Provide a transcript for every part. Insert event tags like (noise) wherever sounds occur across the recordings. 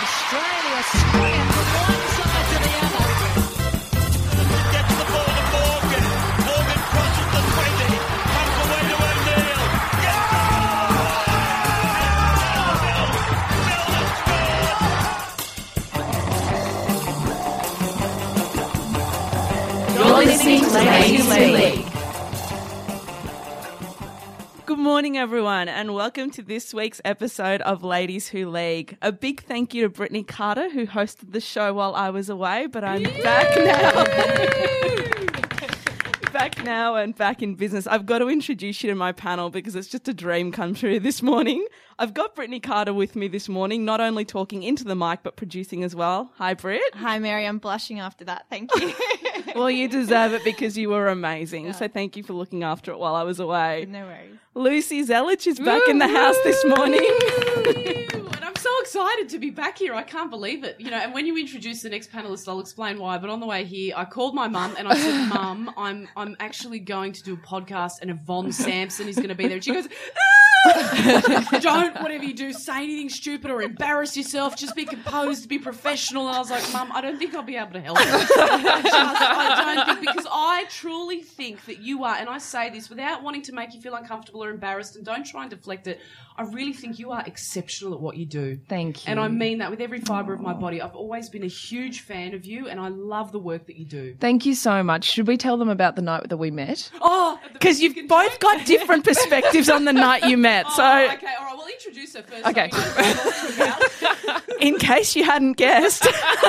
Australia sprint from one side to the other. Gets the ball to Morgan. Morgan crosses the 20. Comes away to O'Neill. You're listening to Ladies League. Good morning, everyone, and welcome to this week's episode of Ladies Who League. A big thank you to Brittany Carter, who hosted the show while I was away, but I'm back now. (laughs) back now and back in business. I've got to introduce you to my panel because it's just a dream come true this morning. I've got Brittany Carter with me this morning, not only talking into the mic, but producing as well. Hi, Britt. Hi, Mary. I'm blushing after that. Thank you. (laughs) Well, you deserve it because you were amazing. So thank you for looking after it while I was away. no worries. Lucy Zelic is back in the house this morning. (laughs) and I'm so excited to be back here. I can't believe it. You know, and when you introduce the next panelist, I'll explain why. But on the way here, I called my mum and I said, (laughs) "Mum, I'm I'm actually going to do a podcast, and Yvonne Sampson is going to be there." And she goes. "Ah! (laughs) (laughs) Don't, whatever you do, say anything stupid or embarrass yourself. Just be composed, be professional. And I was like, Mum, I don't think I'll be able to help. you." Just, I don't think because I truly think that you are, and I say this without wanting to make you feel uncomfortable or embarrassed, and don't try and deflect it. I really think you are exceptional at what you do. Thank you. And I mean that with every fibre of my body. I've always been a huge fan of you, and I love the work that you do. Thank you so much. Should we tell them about the night that we met? Oh, (laughs) Because you've both got different perspectives on the night you met. So, Oh, okay, all right. Well, introduce her first. Okay. we know what we're talking about. (laughs) in case you hadn't guessed, (laughs)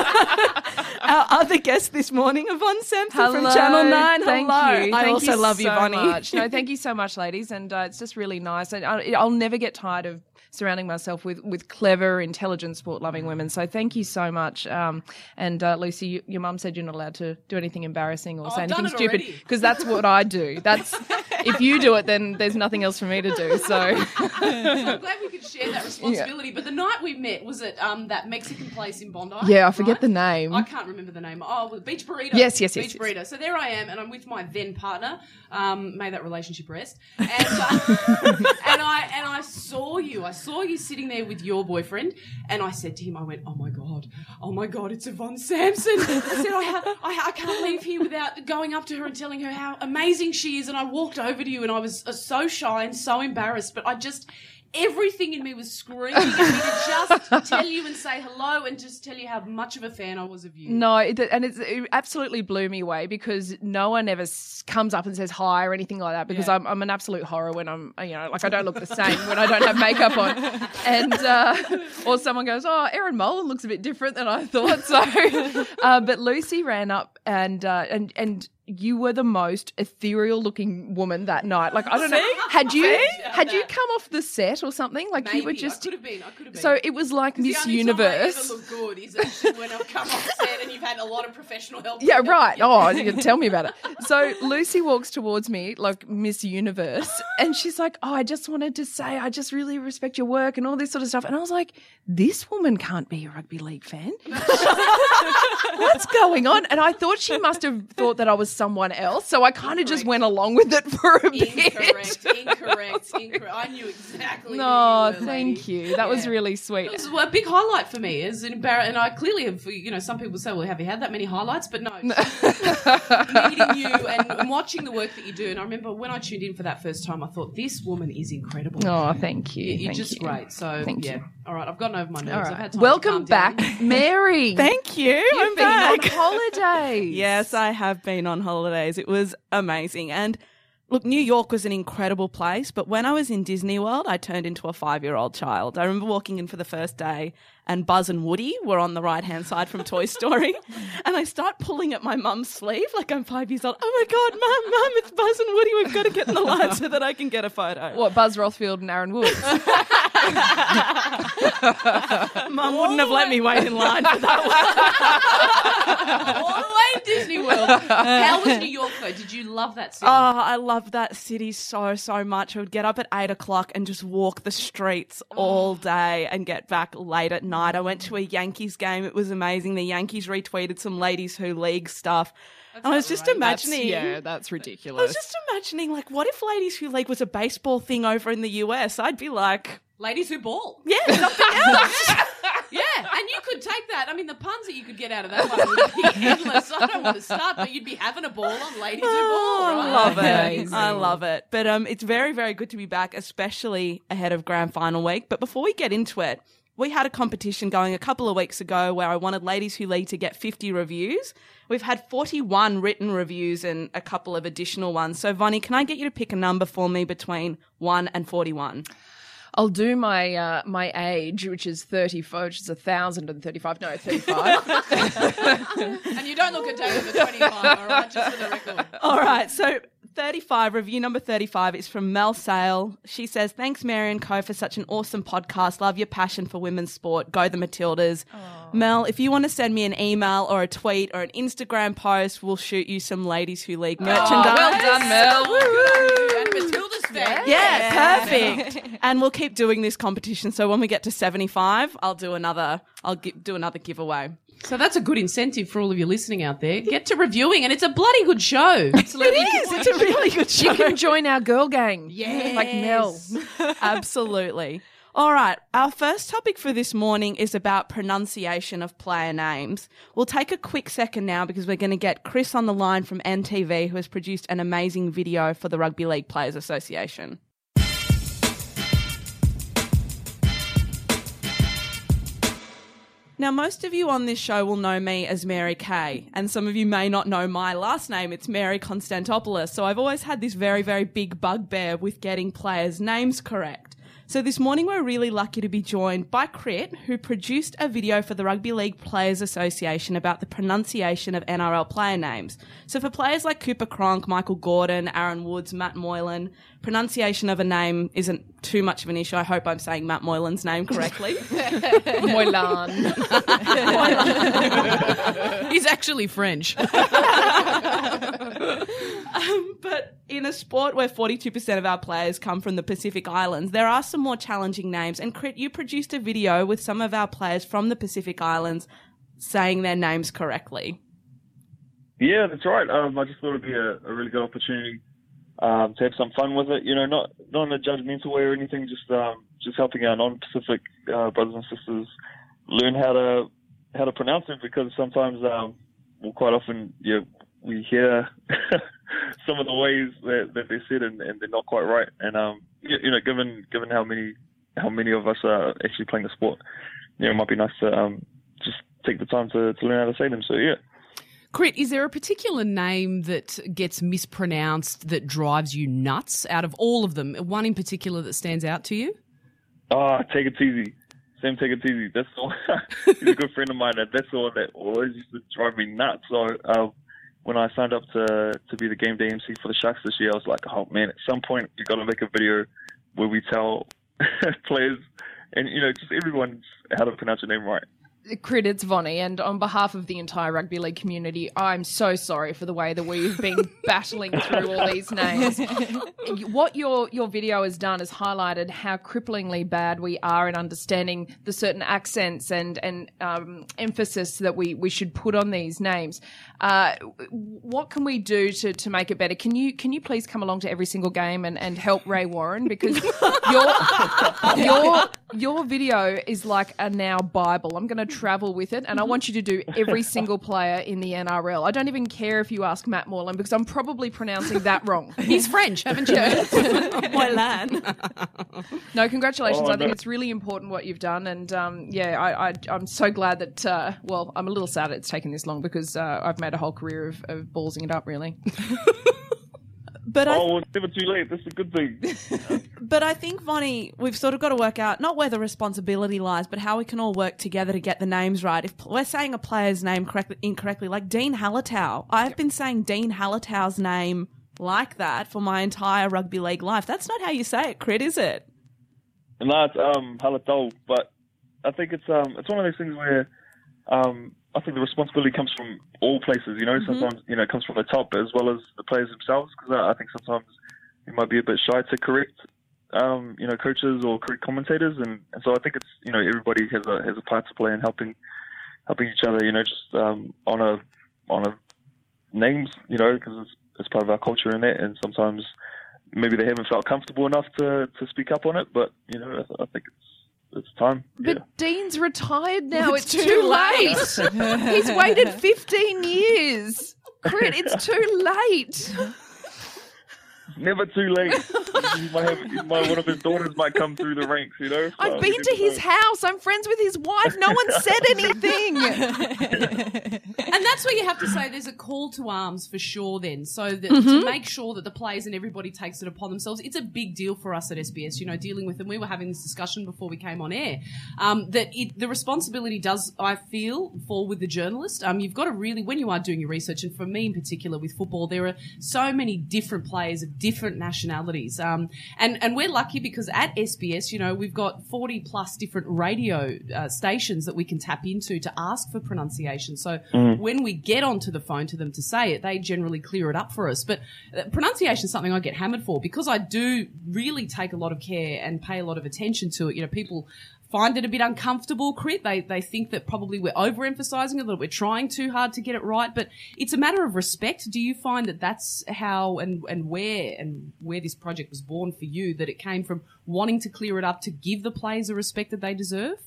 our other guest this morning, Yvonne Sampson from Channel 9. Thank Hello. you. I Thank also you love you, so Bonnie. Much. No, thank you so much, ladies. And uh, it's just really nice. And I, I'll never get tired of surrounding myself with, with clever, intelligent, sport loving women. So thank you so much. Um, and uh, Lucy, you, your mum said you're not allowed to do anything embarrassing or say I've anything stupid because that's what I do. That's (laughs) if you do it, then there's nothing else for me to do. So (laughs) I'm glad we could share that responsibility. But the night we met was at um, that Mexican place in Bondi. yeah, I forget right? the name. I can't remember the name. Oh, well, Beach Burrito. Yes, yes, yes, Beach yes. Burrito. So there I am, and I'm with my then partner. Um, may that relationship rest. (laughs) And, uh, and I and I saw you. I saw you sitting there with your boyfriend, and I said to him, I went, "Oh my god, oh my god, it's Yvonne Sampson." (laughs) I said, I, ha- I, ha- I can't leave here without going up to her and telling her how amazing she is. And I walked over to you, and I was uh, so shy and so embarrassed, but I just. Everything in me was screaming at me to just (laughs) tell you and say hello and just tell you how much of a fan I was of you. No, it, and it's, it absolutely blew me away because no one ever comes up and says hi or anything like that because Yeah. I'm, I'm an absolute horror when I'm, you know, like I don't look the same when I don't have makeup on. (laughs) And, uh, or someone goes, oh, Erin Mullen looks a bit different than I thought. So, (laughs) uh, but Lucy ran up and, uh, and, and, you were the most ethereal looking woman that night. Like I don't know, had you had you come off the set or something? Like Maybe you were just I could have been. I could have been. so it was like Miss only Time I Universe. ever look good is when I've come off set and you've had a lot of professional help. Yeah, right. you. Oh, you tell me about it. So Lucy walks towards me like Miss Universe, and she's like, "Oh, I just wanted to say I just really respect your work and all this sort of stuff." And I was like, "This woman can't be a rugby league fan. (laughs) What's going on?" And I thought she must have thought that I was someone else, so I kind of just went along with it for a bit. Incorrect. (laughs) Incorrect. Incorrect. I knew exactly. No, who you were, thank lady. you. That was really sweet. It was a big highlight for me Is an embarrass, and I clearly have. You know, some people say, "Well, have you had that many highlights?" But (laughs) no, meeting you and, and watching the work that you do. And I remember when I tuned in for that first time, I thought this woman is incredible. Oh, thank you. You- You're thank just you. great. So Thank yeah. you. All right, I've gotten over my nerves. All I've right. had time Welcome calm back, down. Mary. (laughs) Thank you. I'm You've been back. on holidays. Yes, I have been on holidays. It was amazing. And look, New York was an incredible place, but when I was in Disney World, I turned into a five year old child. I remember walking in for the first day and Buzz and Woody were on the right hand side from Toy Story. (laughs) and I start pulling at my mum's sleeve like I'm five years old. Oh my God, mum, mum, it's Buzz and Woody. We've got to get in the line so that I can get a photo. What, Buzz Rothfield and Aaron Woods? (laughs) Mum wouldn't have let me wait in line for that one. (laughs) All the way to Disney World. How was New York though? Did you love that city? Oh, I love that city so, so much. I would get up at eight o'clock and just walk the streets oh. all day and get back late at night. I went to a Yankees game. It was amazing. The Yankees retweeted some ladies who league stuff. and I was just imagining. yeah, that's ridiculous. I was just imagining, like, what if Ladies Who League was a baseball thing over in the US? I'd be like, Ladies who ball. yeah, something (laughs) else. Yeah, and you could take that. I mean, the puns that you could get out of that one would be (laughs) endless. I don't want to start, but you'd be having a ball on Ladies Who Ball, Oh, right? I love it. Amazing. I love it. But um, it's very, very good to be back, especially ahead of grand final week. But before we get into it, we had a competition going a couple of weeks ago where I wanted Ladies Who League to get 50 reviews. We've had 41 written reviews and a couple of additional ones. So, Vonnie, can I get you to pick a number for me between 1 and 41? I'll do my uh, my age, which is thirty five, which is a thousand and thirty five. No, thirty five. (laughs) And you don't look a day over 25, all right, just for the record. All right, so 35, review number 35 is from Mel Sale. She says, Thanks, Mary and Co, for such an awesome podcast. Love your passion for women's sport. Go the Matildas. Mel, if you want to send me an email or a tweet or an Instagram post, we'll shoot you some Ladies Who League merchandise. Oh, well done, Mel. And Matilda's fan. Yeah, perfect. (laughs) and we'll keep doing this competition. So when we get to 75, I'll do another, I'll gi- do another giveaway. So that's a good incentive for all of you listening out there. Get to reviewing, and it's a bloody good show. Absolutely. It is. It's a really good show. You can join our girl gang. Yeah. like Mel. Absolutely. All right. Our first topic for this morning is about pronunciation of player names. We'll take a quick second now because we're going to get Krit on the line from NTV, who has produced an amazing video for the Rugby League Players Association. Now, most of you on this show will know me as Mary Kay, and some of you may not know my last name. It's Mary Konstantopoulos. So I've always had this very, very big bugbear with getting players' names correct. So this morning we're really lucky to be joined by Krit, who produced a video for the Rugby League Players Association about the pronunciation of NRL player names. So for players like Cooper Cronk, Michael Gordon, Aaron Woods, Matt Moylan, pronunciation of a name isn't too much of an issue. I hope I'm saying Matt Moylan's name correctly. (laughs) Moylan. (laughs) He's actually French. (laughs) but in a sport where 42% of our players come from the Pacific Islands, there are some more challenging names. And Krit, you produced a video with some of our players from the Pacific Islands saying their names correctly. Yeah, that's right. Um, I just thought it'd be a, a really good opportunity um, to have some fun with it. You know, not not in a judgmental way or anything. Just um, just helping our non-Pacific uh, brothers and sisters learn how to how to pronounce it because sometimes, um, well, quite often, yeah, we hear (laughs) some of the ways that, that they're said and, and they're not quite right. And um, you, you know, given given how many how many of us are actually playing the sport, you know, it might be nice to um, just take the time to, to learn how to say them. So yeah. Krit, is there a particular name that gets mispronounced that drives you nuts out of all of them? One in particular that stands out to you? Ah, take it easy. Sam, take it easy. That's all. (laughs) He's a good friend of mine, and that's one that always used to drive me nuts. So uh, when I signed up to to be the game day MC for the Sharks this year, I was like, oh man, at some point you got to make a video where we tell (laughs) players and you know just everyone how to pronounce your name right. Krit, it's Vonnie, and on behalf of the entire rugby league community, I'm so sorry for the way that we've been (laughs) battling through all these names. (laughs) what your your video has done is highlighted how cripplingly bad we are in understanding the certain accents and and um, emphasis that we we should put on these names. Uh, what can we do to, to make it better? Can you can you please come along to every single game and, and help Ray Warren because (laughs) your your your video is like a now Bible. I'm going to travel with it, and I want you to do every single player in the NRL. I don't even care if you ask Matt Moreland because I'm probably pronouncing that wrong. (laughs) He's French, haven't you? (laughs) Moylan. (laughs) No, congratulations. Oh, I think no. it's really important what you've done, and um, yeah, I, I, I'm so glad that. Uh, well, I'm a little sad it's taken this long because uh, I've made a whole career of, of ballsing it up. Really, But I Oh, well, it's never too late. That's a good thing. (laughs) But I think, Vonnie, we've sort of got to work out not where the responsibility lies, but how we can all work together to get the names right. If we're saying a player's name correctly, incorrectly, like Dean Hallertau, I've been saying Dean Hallertau's name like that for my entire rugby league life. That's not how you say it, Krit, is it? No, it's um Halatol, but I think it's um it's one of those things where um I think the responsibility comes from all places. You know, sometimes you know it comes from the top as well as the players themselves. Because I, I think sometimes you might be a bit shy to correct um you know coaches or correct commentators, and, and so I think it's you know everybody has a has a part to play in helping helping each other. You know, just um honor honor names. You know, because it's it's part of our culture in it, and sometimes maybe they haven't felt comfortable enough to to speak up on it. But you know, I, I think it's it's time. But yeah. Dean's retired now. It's, It's too, too late. He's waited 15 years. Krit, it's too late. Never too late. he might have, he might, one of his daughters might come through the ranks, you know. I've been to his know. house. I'm friends with his wife. No one said anything. (laughs) And that's where you have to say there's a call to arms for sure then. So that Mm-hmm. to make sure that the players and everybody takes it upon themselves. It's a big deal for us at SBS, you know, dealing with them. We were having this discussion before we came on air. Um, that it, the responsibility does, I feel, fall with the journalist. Um, you've got to really, when you are doing your research, and for me in particular with football, there are so many different players of different nationalities. Um, and, and we're lucky because at SBS, you know, we've got 40 plus different radio uh, stations that we can tap into to ask for pronunciation. So when we get onto the phone to them to say it, they generally clear it up for us. But uh, pronunciation is something I get hammered for because I do really take a lot of care and pay a lot of attention to it. You know, people find it a bit uncomfortable, Krit. They, they think that probably we're overemphasizing it, that we're trying too hard to get it right. But it's a matter of respect. Do you find that that's how and, and where and where this project was born for you, that it came from wanting to clear it up to give the players the respect that they deserve?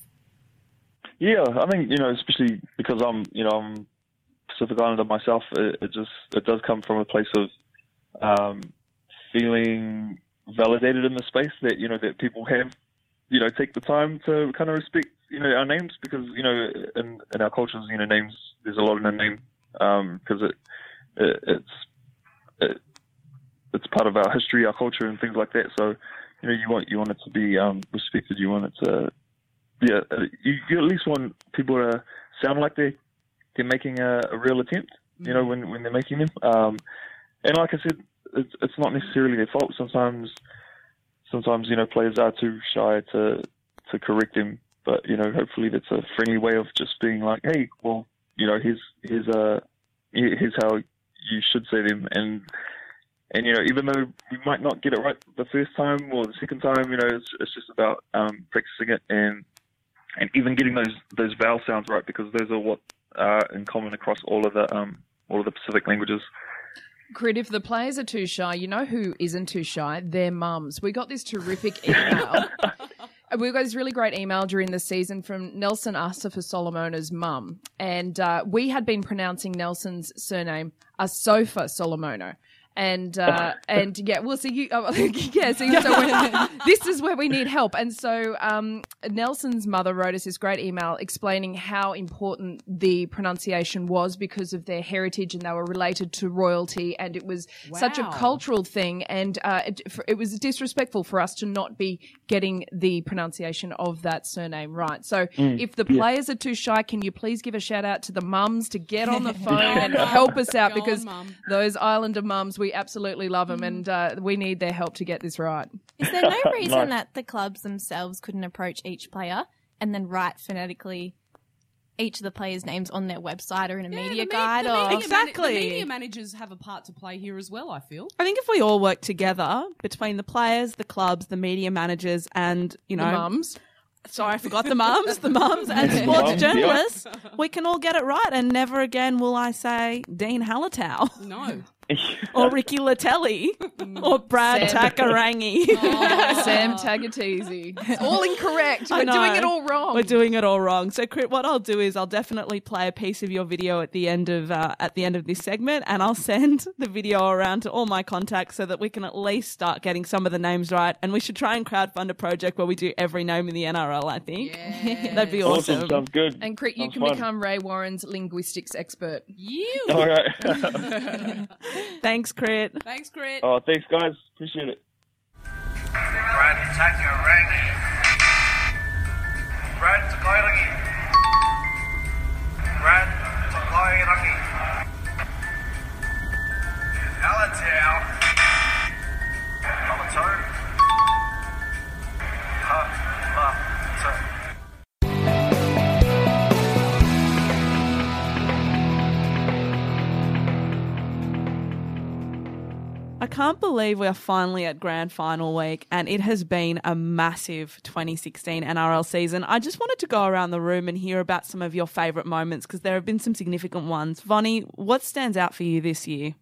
Yeah, I think you know, especially because I'm, you know, I'm Pacific Islander myself. It, it just it does come from a place of um, feeling validated in the space that you know that people have, you know, take the time to kind of respect, you know, our names because you know, in, in our cultures, you know, names there's a lot in a name because it, it it's it, it's part of our history, our culture, and things like that. So, you know, you want you want it to be um, respected. You want it to yeah, you, you at least want people to sound like they they're making a, a real attempt. You know, when when they're making them. Um, and like I said, it's it's not necessarily their fault. Sometimes, sometimes you know players are too shy to to correct them. But you know, hopefully that's a friendly way of just being like, hey, well, you know, here's here's uh here's how you should say them and. And you know, even though we might not get it right the first time or the second time, you know, it's, it's just about um, practicing it and and even getting those those vowel sounds right because those are what are in common across all of the um, all of the Pacific languages. Krit, if the players are too shy, you know who isn't too shy? Their mums. We got this terrific email. (laughs) we got this really great email during the season from Nelson Asafa Solomona's mum. And uh, we had been pronouncing Nelson's surname Asofa Solomono. And (laughs) uh, and yeah, well, so you oh, (laughs) yeah, so, so (laughs) this is where we need help. And so um, Nelson's mother wrote us this great email explaining how important the pronunciation was because of their heritage and they were related to royalty, and it was such a cultural thing, and uh, it, it was disrespectful for us to not be getting the pronunciation of that surname right. So if the players are too shy, can you please give a shout out to the mums to get on the phone and help us out Go because Mum. those Islander mums, we absolutely love them, and uh, we need their help to get this right. Is there no (laughs) reason Nice. that the clubs themselves couldn't approach each player and then write phonetically each of the players' names on their website or in a Yeah, media the me- guide? the or media man- Exactly. the media managers have a part to play here as well. I feel. I think if we all work together between the players, the clubs, the media managers, and you know, The mums. sorry, I forgot the mums, the mums, and sports Mums, yeah. journalists, we can all get it right, and never again will I say Dean Hallertau No. (laughs) or Ricky Latelli or Brad Sam. Takarangi. (laughs) Sam Tagatese. It's all incorrect. (laughs) We're doing it all wrong. We're doing it all wrong. So, Krit, what I'll do is I'll definitely play a piece of your video at the end of uh, at the end of this segment, and I'll send the video around to all my contacts so that we can at least start getting some of the names right. And we should try and crowdfund a project where we do every name in the NRL. I think that'd be Awesome, awesome. sounds good. and Krit, you Sounds can fun. become Ray Warren's linguistics expert. You. All right. Thanks, Krit. Thanks, Krit. oh, thanks, guys. Appreciate it. Brad Takarangi. Brad Takairangi. Brad Takairangi. Allentown. Allentown. Ha, I can't believe we're finally at grand final week and it has been a massive 2016 NRL season. I just wanted to go around the room and hear about some of your favourite moments because there have been some significant ones. Vonnie, what stands out for you this year?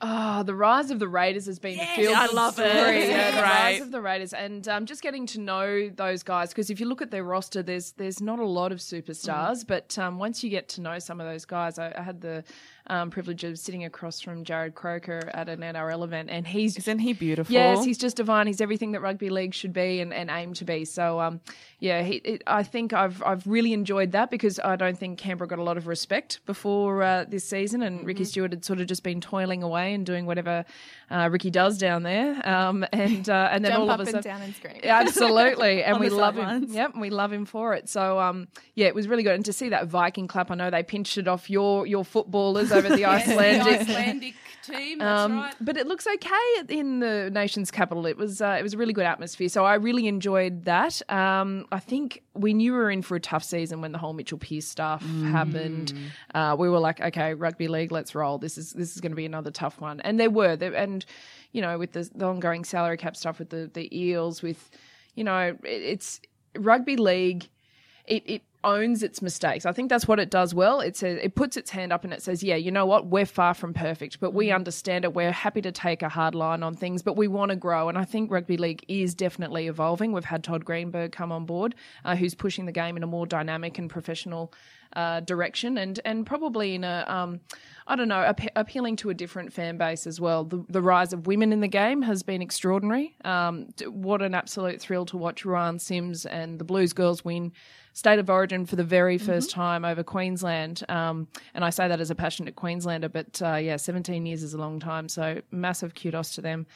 Oh, the rise of the Raiders has been a Yes, feel I love it. story. Yeah, the rise of the Raiders, and um, just getting to know those guys because if you look at their roster, there's there's not a lot of superstars, but um, once you get to know some of those guys, I, I had the um, privilege of sitting across from Jarrod Croker at an NRL event, and he's Isn't he beautiful? Yes, he's just divine. He's everything that rugby league should be and, and aim to be. So, um, yeah, he, it, I think I've I've really enjoyed that because I don't think Canberra got a lot of respect before uh, this season, and Ricky Stuart had sort of just been toiling away and doing whatever uh, Ricky does down there, um, (laughs) and uh, and then all of and sudden, down and scream. absolutely, (laughs) and we love him. Yep, and we love him for it. So, um, yeah, it was really good, and to see that Viking clap, I know they pinched it off your your footballers over the (laughs) The Icelandic. Icelandic team, that's Um, right. But it looks okay in the nation's capital. It was uh, it was a really good atmosphere, so I really enjoyed that. Um, I think we knew we were in for a tough season when the whole Mitchell Pearce stuff happened. Uh, we were like, okay, rugby league, let's roll. This is this is going to be another tough one, and there were there, and you know with the, the ongoing salary cap stuff with the the Eels, with you know it, it's rugby league. It, it owns its mistakes. I think that's what it does well. It says it puts its hand up and it says, "Yeah, you know what? We're far from perfect, but we understand it. We're happy to take a hard line on things, but we want to grow." And I think rugby league is definitely evolving. We've had Todd Greenberg come on board, uh, who's pushing the game in a more dynamic and professional uh, direction, and and probably in a um, I don't know, appe- appealing to a different fan base as well. The, the rise of women in the game has been extraordinary. Um, what an absolute thrill to watch Ruan Sims and the Blues girls win State of Origin for the very 1st time over Queensland. Um, and I say that as a passionate Queenslander, but uh, yeah, 17 years is a long time. So massive kudos to them.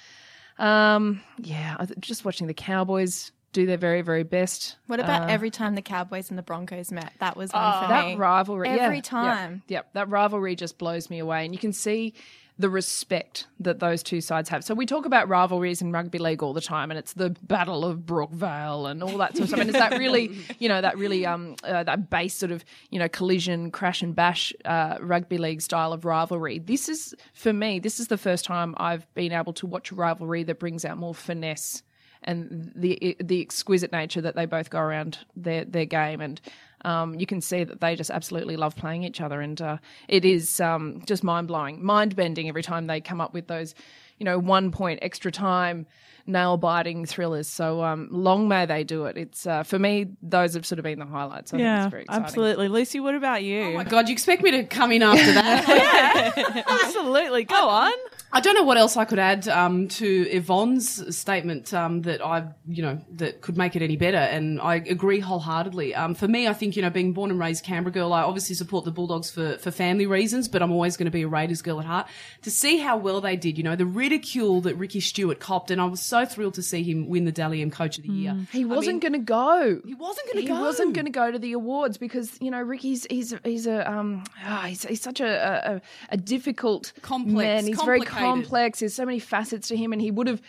Um, yeah, just watching the Cowboys do their very, very best. What about Uh, every time the Cowboys and the Broncos met? That was one for that me. rivalry Every yeah, time. Yep, that rivalry just blows me away, and you can see the respect that those two sides have. So we talk about rivalries in rugby league all the time, and it's the Battle of Brookvale and all that sort of stuff. And it's that really, (laughs) you know, that really um uh, that base sort of you know collision, crash and bash uh, rugby league style of rivalry. This is for me. This is the first time I've been able to watch a rivalry that brings out more finesse and the the exquisite nature that they both go around their their game and um, you can see that they just absolutely love playing each other and uh, it is um, just mind blowing mind bending every time they come up with those you know one point extra time nail biting thrillers so um, long may they do it it's uh, for me those have sort of been the highlights I think Yeah, it's very exciting. absolutely. Lucy, what about you? Oh my god, you expect me to come in after that? (laughs) absolutely. Go on. I don't know what else I could add um, to Yvonne's statement um, that I, you know, that could make it any better, and I agree wholeheartedly. Um, for me, I think you know, being born and raised Canberra girl, I obviously support the Bulldogs for for family reasons, but I'm always going to be a Raiders girl at heart. To see how well they did, you know, the ridicule that Ricky Stuart copped, and I was so thrilled to see him win the Dally M Coach of the Year. he wasn't mean, going to go He wasn't going to go. He wasn't going to go to the awards because you know Ricky's he's he's a um ah, he's, he's such a, a a difficult Complex, man. He's very. Complex. There's so many facets to him, and he would have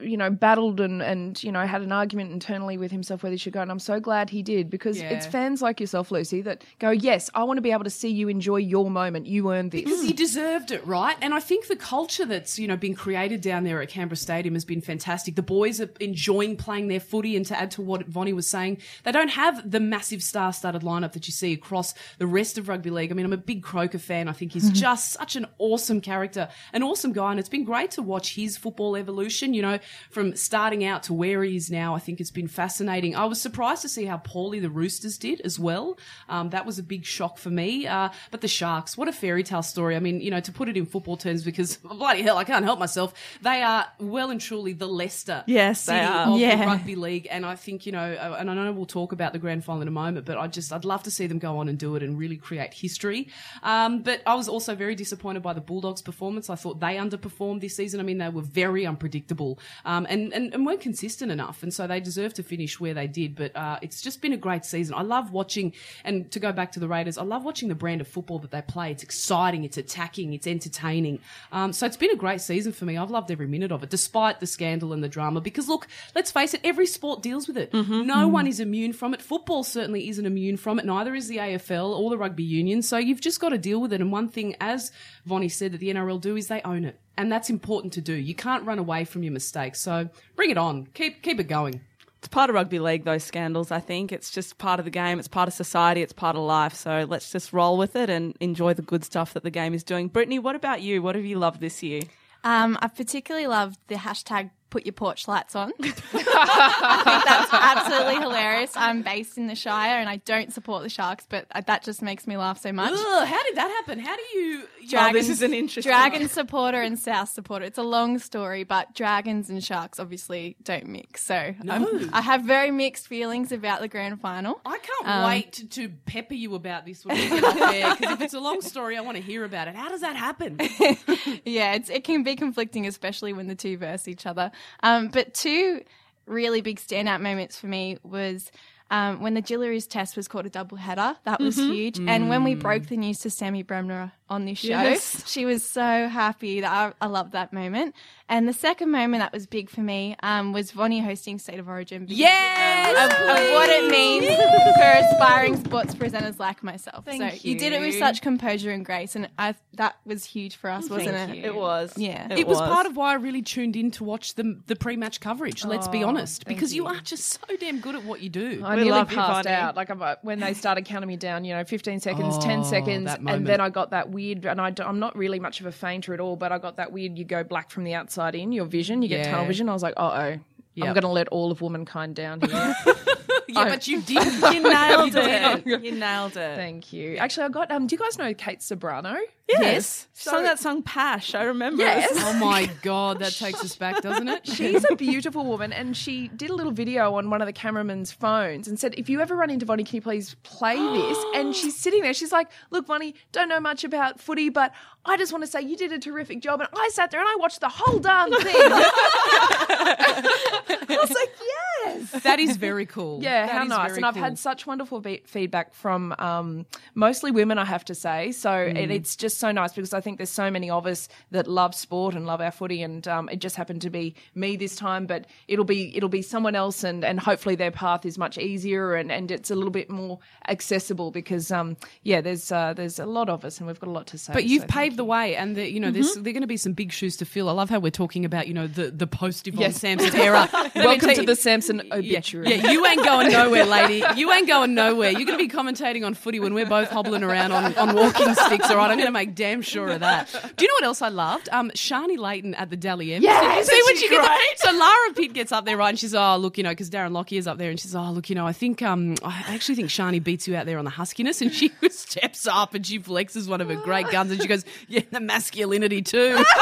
you know battled and and you know had an argument internally with himself whether he should go. And I'm so glad he did because Yeah. it's fans like yourself, Lucy, that go, yes, I want to be able to see you enjoy your moment. You earned this. Because he deserved it, right? And I think the culture that's, you know, been created down there at Canberra Stadium has been fantastic. The boys are enjoying playing their footy and to add to what Vonnie was saying, they don't have the massive star-studded lineup that you see across the rest of rugby league. I mean, I'm a big Croker fan. I think he's mm-hmm. just such an awesome character, an awesome guy. And it's been great to watch his football evolution, you know, from starting out to where he is now. I think it's been fascinating. I was surprised to see how poorly the Roosters did as well. Um, that was a big shock for me. Uh, but the Sharks, what a fairy tale story. I mean, you know, to put it in football terms, because (laughs) bloody hell, I can't help myself. They are well and truly the Leicester Yes, they city are. of the Yeah. rugby league. And I think, you know, uh, and I know we'll talk about the grand final in a moment, but I just, I'd love to see them go on and do it and really create history. Um, but I was also very disappointed by the Bulldogs' performance. I thought they underperformed this season. I mean, they were very unpredictable um, and, and, and weren't consistent enough. And so they deserve to finish where they did. But uh, it's just been a great season. I love watching, and to go back to the Raiders, I love watching the brand of football that they play. It's exciting, it's attacking, it's entertaining. Um, so it's been a great season for me. I've loved every minute of it, despite the scandal and the drama. Because look, let's face it, every sport deals with it. No one is immune from it. Football certainly isn't immune from it. Neither is the AFL or the rugby union. So you've just got to deal with it. And one thing, as Vonnie said, that the NRL do is they own it. And that's important to do. You can't run away from your mistakes. So bring it on. Keep keep it going. It's part of rugby league, those scandals, I think. It's just part of the game, it's part of society, it's part of life. So let's just roll with it and enjoy the good stuff that the game is doing. Brittany, what about you? What have you loved this year? Um, I particularly loved the hashtag put your porch lights on. (laughs) I think that's absolutely hilarious. I'm based in the Shire and I don't support the Sharks, but that just makes me laugh so much. Ugh, how did that happen? How do you? Oh, this is an interesting Dragon supporter and South supporter. It's a long story, but dragons and sharks obviously don't mix. So I'm- I have very mixed feelings about the grand final. I can't Um, wait to, pepper you about this when we get. Because if it's a long story, I want to hear about it. How does that happen? (laughs) yeah, it's, it can be conflicting, especially when the two verse each other. Um, but two really big standout moments for me was um, when the Jillaroos test was called a double header. That was huge. And when we broke the news to Sammy Bremner on this show, Yes. she was so happy. That I, I loved that moment. And the second moment that was big for me um, was Vonnie hosting State of Origin. because yes, of, of what it means for aspiring sports presenters like myself. Thank so you. did it with such composure and grace, and I that was huge for us, wasn't Thank it? you. It was. Yeah. It was part of why I really tuned in to watch the the pre-match coverage. Let's be honest, because you. are just so damn good at what you do. I We nearly love you, passed out. Like I'm, uh, when they started counting me down, you know, 15 seconds, 10 Oh, seconds, and then I got that weird. And I, am not really much of a fainter at all, but I got that weird. You go black from the outside in. Your vision, you get Yeah. tunnel vision. I was like, uh oh. I'm going to let all of womankind down here. (laughs) (laughs) yeah, but you did. You nailed (laughs) it. You nailed it. Thank you. Actually, I got. Um, do you guys know Kate Ceberano? Yes. she Sung that song Pash. I remember. Yes. (laughs) Oh my god, that takes us back, doesn't it? She's a beautiful woman, and she did a little video on one of the cameraman's phones and said, "If you ever run into Vonnie, can you please play this?" (gasps) and she's sitting there. She's like, "Look, Vonnie, don't know much about footy, but I just want to say you did a terrific job." And I sat there and I watched the whole darn thing. (laughs) I was like, "Yes." That is very cool. Yeah, That how is nice. very And I've cool. had such wonderful be- feedback from um, mostly women, I have to say. So Mm. and it's just so nice because I think there's so many of us that love sport and love our footy, and um, it just happened to be me this time. But it'll be it'll be someone else, and, and hopefully their path is much easier and, and it's a little bit more accessible because um, yeah, there's uh, there's a lot of us, and we've got a lot to say. But you've so paved the way, and the, you know, there's they're going to be some big shoes to fill. I love how we're talking about, you know, the the post Yvonne Yes. Sampson (laughs) era. Welcome to you- the Sampson Yeah, obituary. yeah, you ain't going (laughs) nowhere, lady. You ain't going nowhere. You're going to be commentating on footy when we're both hobbling around on, on walking sticks, all right? I'm going to make damn sure of that. Do you know what else I loved? Um, Sharni Layton at the Dally M. Yes, See when she she gets up, So Lara Pitt gets up there, right? And she's, oh, look, you know, because Darren Lockyer's up there, and she's, oh, look, you know, I think, um, I actually think Sharni beats you out there on the huskiness. And she (laughs) steps up and she flexes one of her great guns, and she goes, yeah, the masculinity too. (laughs)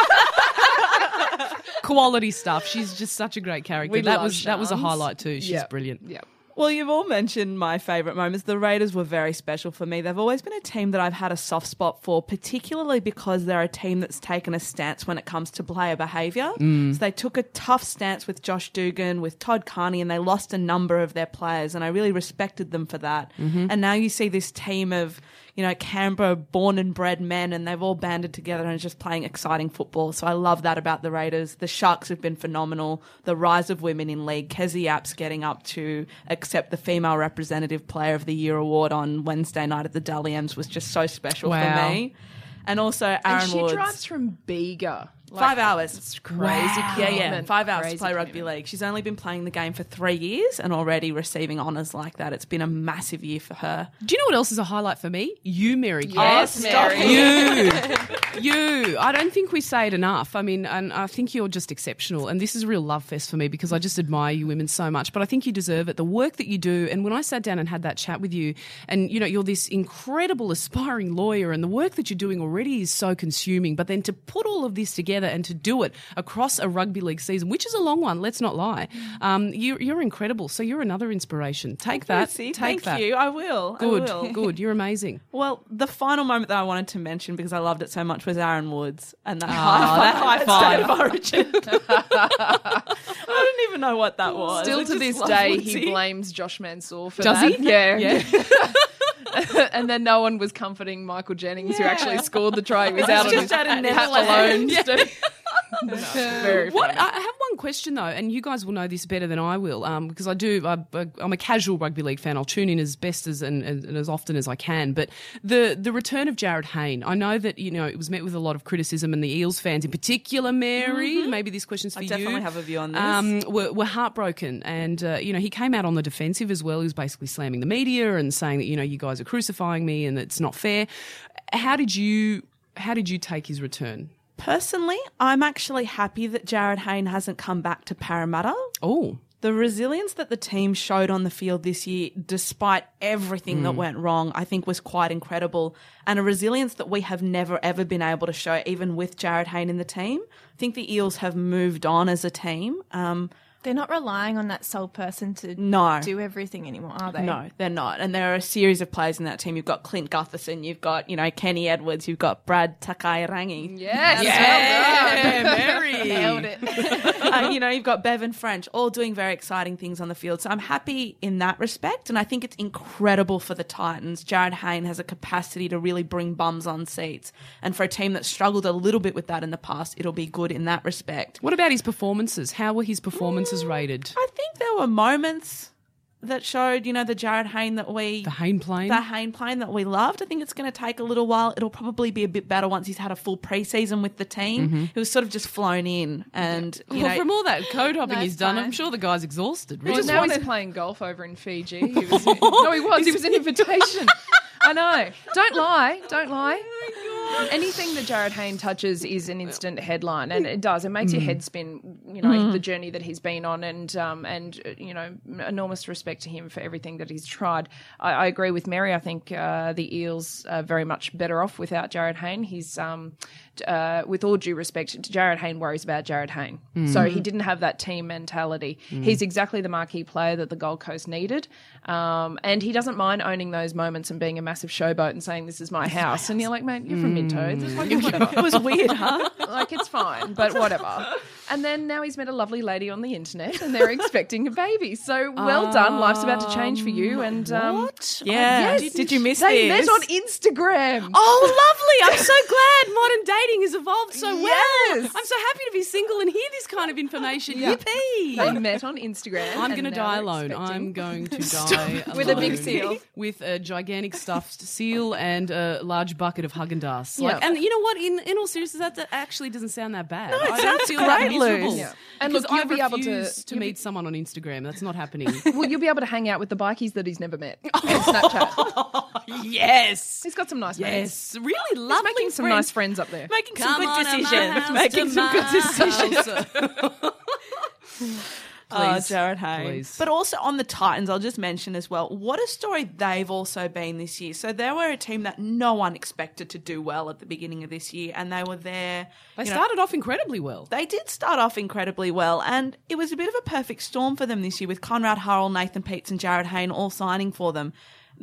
Quality stuff. She's just such a great character. We that was that was a highlight too. She's Yep. brilliant. Yeah. Well, you've all mentioned my favourite moments. The Raiders were very special for me. They've always been a team that I've had a soft spot for, particularly because they're a team that's taken a stance when it comes to player behaviour. Mm. So they took a tough stance with Josh Dugan, with Todd Carney, and they lost a number of their players, and I really respected them for that. Mm-hmm. And now you see this team of, you know, Canberra born and bred men, and they've all banded together and just playing exciting football. So I love that about the Raiders. The Sharks have been phenomenal. The rise of women in league. Kezie Apps getting up to accept the Female Representative Player of the Year award on Wednesday night at the Dally M's was just so special Wow. for me. And also Aaron and she Woods. drives from Bega. Like, Five hours. It's crazy. Yeah, yeah, five hours Crazy to play rugby commitment. league. She's only been playing the game for three years and already receiving honours like that. It's been a massive year for her. Do you know what else is a highlight for me? You, Mary. Kay. Yes, Mary. You, (laughs) you. I don't think we say it enough. I mean, and I think you're just exceptional. And this is a real love fest for me because I just admire you women so much. But I think you deserve it. The work that you do. And when I sat down and had that chat with you, and you know, you're this incredible aspiring lawyer, and the work that you're doing already is so consuming. But then to put all of this together and to do it across a rugby league season, which is a long one, let's not lie, um, you, you're incredible. So you're another inspiration. Take that. Lucy, Take thank that. you. I will. I Good, will. good. You're amazing. (laughs) Well, the final moment that I wanted to mention because I loved it so much was Aaron Woods and that ah, that high five. high at State of Origin. (laughs) (laughs) I didn't even know what that was. Still to this day, Woodsy. he blames Josh Mansour for Does that. he? Yeah, (laughs) Yeah. and then no one was comforting Michael Jennings, who actually scored the try. He was out on his in hat alone. No, very What funny. I have one question though, and you guys will know this better than I will, um, because I do. I, I'm a casual rugby league fan. I'll tune in as best as and, and, and as often as I can. But the the return of Jarryd Hayne, I know that you know it was met with a lot of criticism, and the Eels fans in particular, Mary. Maybe this question's for I you. definitely have a view on this. Um, were, were heartbroken, and uh, you know he came out on the defensive as well. He was basically slamming the media and saying that you know you guys are crucifying me and it's not fair. How did you how did you take his return? Personally, I'm actually happy that Jarryd Hayne hasn't come back to Parramatta. Oh, The resilience that the team showed on the field this year, despite everything that went wrong, I think was quite incredible. And a resilience that we have never, ever been able to show, even with Jarryd Hayne in the team. I think the Eels have moved on as a team. Um, They're not relying on that sole person to No. do everything anymore, are they? No, they're not. And there are a series of players in that team. You've got Clint Gutherson, you've got, you know, Kenny Edwards, you've got Brad Takairangi. Yes. yeah, (laughs) Mary. Nailed it. (laughs) uh, you know, you've got Bevan French, all doing very exciting things on the field. So I'm happy in that respect. And I think it's incredible for the Titans. Jarryd Hayne has a capacity to really bring bums on seats. And for a team that struggled a little bit with that in the past, it'll be good in that respect. What about his performances? How were his performances rated? I think there were moments that showed, you know, the Jarryd Hayne that we. The Hayne plane. the Hayne plane that we loved. I think it's going to take a little while. It'll probably be a bit better once he's had a full preseason with the team. Mm-hmm. He was sort of just flown in, and you well, know, from all that code hopping No, he's it's done, fine. I'm sure the guy's exhausted. Well, Really. now he's playing golf over in Fiji. (laughs) He was, no, he was. He was an (laughs) invitation. I know. Don't lie. Don't lie. Oh Anything that Jarryd Hayne touches is an instant headline, and it does. It makes your head spin. You know the journey that he's been on, and um, and uh, you know enormous respect to him for everything that he's tried. I, I agree with Mary. I think uh, the Eels are very much better off without Jarryd Hayne. He's um, uh, with all due respect, Jarryd Hayne worries about Jarryd Hayne. So he didn't have that team mentality. He's exactly the marquee player that the Gold Coast needed. Um, and he doesn't mind owning those moments and being a massive showboat and saying, This is my house. And you're like, Mate, you're from Mintoads. It's like, whatever. it was weird, huh? like, it's fine, but whatever. (laughs) And then now he's met a lovely lady on the internet and they're expecting a baby. So well done. Life's about to change for you. And um, what? Yeah. Yes. Did you miss they this? met on Instagram. Oh, lovely! I'm so glad modern dating has evolved so well. I'm so happy to be single and hear this kind of information. Yippee! They met on Instagram. I'm going to (laughs) die alone. I'm going to die With a big seal. with a gigantic stuffed seal and a large bucket of Haagen Dazs. Like, Yeah. and you know what? In in all seriousness, that, that actually doesn't sound that bad. No, it I don't sounds great, that miserable. Luz. Yeah. And Because look, you'll I be able to- to you'll be- meet someone on Instagram. That's not happening. (laughs) Well, you'll be able to hang out with the bikies that he's never met (laughs) on Snapchat. (laughs) yes. He's got some nice mates. Yes, really He's lovely making some friends. nice friends up there. Making Come some good decisions. Making some good decisions. House. Oh, uh, Jarryd Hayne. please. But also on the Titans, I'll just mention as well, what a story they've also been this year. So they were a team that no one expected to do well at the beginning of this year, and they were there. They you know, started off incredibly well. they did start off incredibly well, and it was a bit of a perfect storm for them this year with Conrad Hurrell, Nathan Peats, and Jarryd Hayne all signing for them.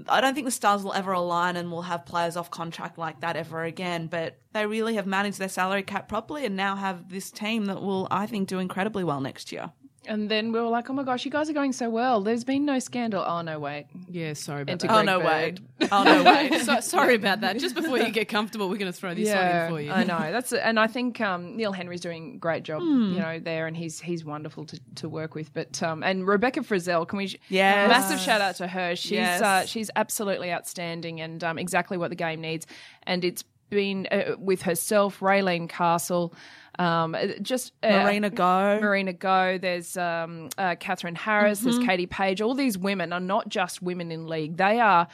I don't think the stars will ever align and will have players off contract like that ever again, but they really have managed their salary cap properly and now have this team that will, I think, do incredibly well next year. And then we were like, oh my gosh, you guys are going so well. There's been no scandal. Oh, no, wait. Yeah, sorry about Enter that. Oh, Greg no, Bird. wait. Oh, no, wait. (laughs) So, sorry about that. Just before you get comfortable, we're going to throw this one in for you. I know. That's and I think um, Neil Henry's doing a great job, Hmm. you know, there, and he's he's wonderful to, to work with. But um, and Rebecca Frizelle, can we? Yes. massive shout out to her. She's Yes. uh, she's absolutely outstanding and um, exactly what the game needs. And it's been uh, with herself, Raelene Castle. Um, uh, just uh, Marina Go. Marina Go. There's um, uh, Catherine Harris. There's Mm-hmm. Katie Page. All these women are not just women in league. They are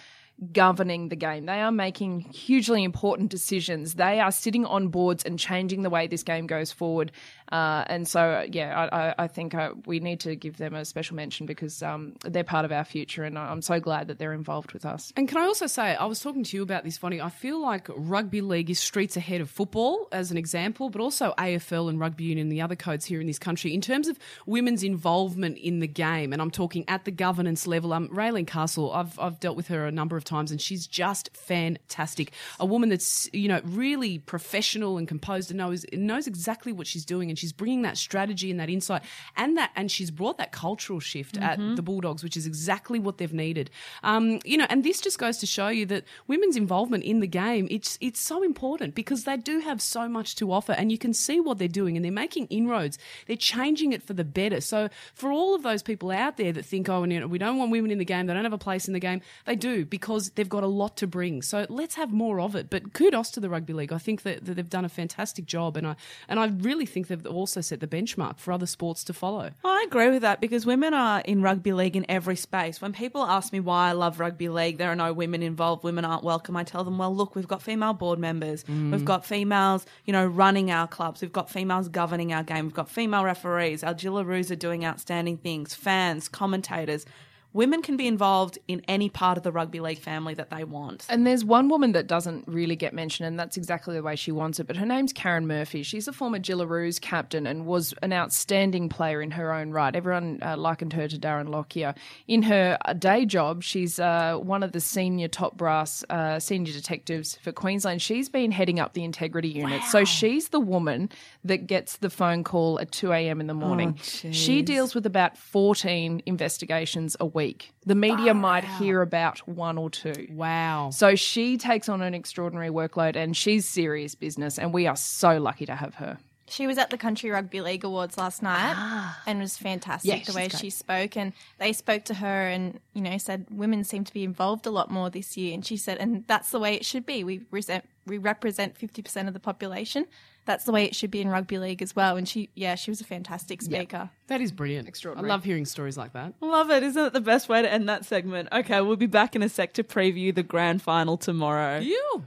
governing the game. They are making hugely important decisions. They are sitting on boards and changing the way this game goes forward. Uh, and so, yeah, I, I, I think uh, we need to give them a special mention because um, they're part of our future, and I'm so glad that they're involved with us. And can I also say, I was talking to you about this, Funny. I feel like rugby league is streets ahead of football, as an example, but also AFL and rugby union and the other codes here in this country in terms of women's involvement in the game. And I'm talking at the governance level. Um, Raelene Castle, I've, I've dealt with her a number of times, and she's just fantastic. A woman that's you know really professional and composed and knows knows exactly what she's doing, and she's bringing that strategy and that insight and that, and she's brought that cultural shift at the Bulldogs, which is exactly what they've needed. Um, you know, and this just goes to show you that women's involvement in the game it's it's so important because they do have so much to offer, and you can see what they're doing, and they're making inroads. They're changing it for the better. So for all of those people out there that think, oh, you know, we don't want women in the game, they don't have a place in the game, they do because they've got a lot to bring. So let's have more of it. But kudos to the rugby league. I think that, that they've done a fantastic job, and I and I really think also set the benchmark for other sports to follow. I agree with that because women are in rugby league in every space. When people ask me why I love rugby league, there are no women involved, women aren't welcome. I tell them, well, look, we've got female board members, mm. we've got females, you know, running our clubs, we've got females governing our game, we've got female referees, our Jillaroos are doing outstanding things, fans, commentators. Women can be involved in any part of the rugby league family that they want. And there's one woman that doesn't really get mentioned, and that's exactly the way she wants it. But her name's Karen Murphy. She's a former Jillaroos captain and was an outstanding player in her own right. Everyone uh, likened her to Darren Lockyer. In her uh, day job, she's uh, one of the senior top brass uh, senior detectives for Queensland. She's been heading up the integrity unit. So she's the woman that gets the phone call at 2 a.m. in the morning. she deals with about 14 investigations a week. The media ah, might hear about one or two. Wow. So she takes on an extraordinary workload and she's serious business, and we are so lucky to have her. She was at the Country Rugby League Awards last night ah. and was fantastic Yeah, the way great. she spoke. And they spoke to her and, you know, said women seem to be involved a lot more this year. And she said, and that's the way it should be. We, resent, we represent 50% of the population. That's the way it should be in rugby league as well. And she, yeah, she was a fantastic speaker. That is brilliant. Extraordinary. I love hearing stories like that. Love it. Isn't it the best way to end that segment? Okay, we'll be back in a sec to preview the grand final tomorrow. You.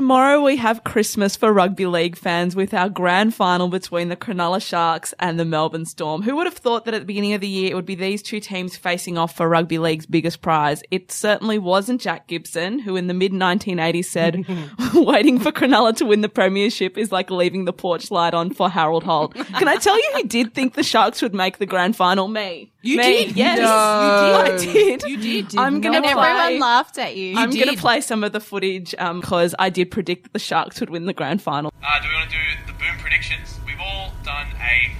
Tomorrow we have Christmas for rugby league fans with our grand final between the Cronulla Sharks and the Melbourne Storm. Who would have thought that at the beginning of the year it would be these two teams facing off for rugby league's biggest prize? It certainly wasn't Jack Gibson, who in the mid 1980s said, (laughs) waiting for Cronulla to win the premiership is like leaving the porch light on for Harold Holt. Can I tell you who did think the Sharks would make the grand final? Me. You Me. did? Yes. No. You did. I did. You did. I'm going to And play. everyone laughed at you. I'm going to play some of the footage because I did predict that the Sharks would win the grand final. Uh, do we want to do the boom predictions? We've all done a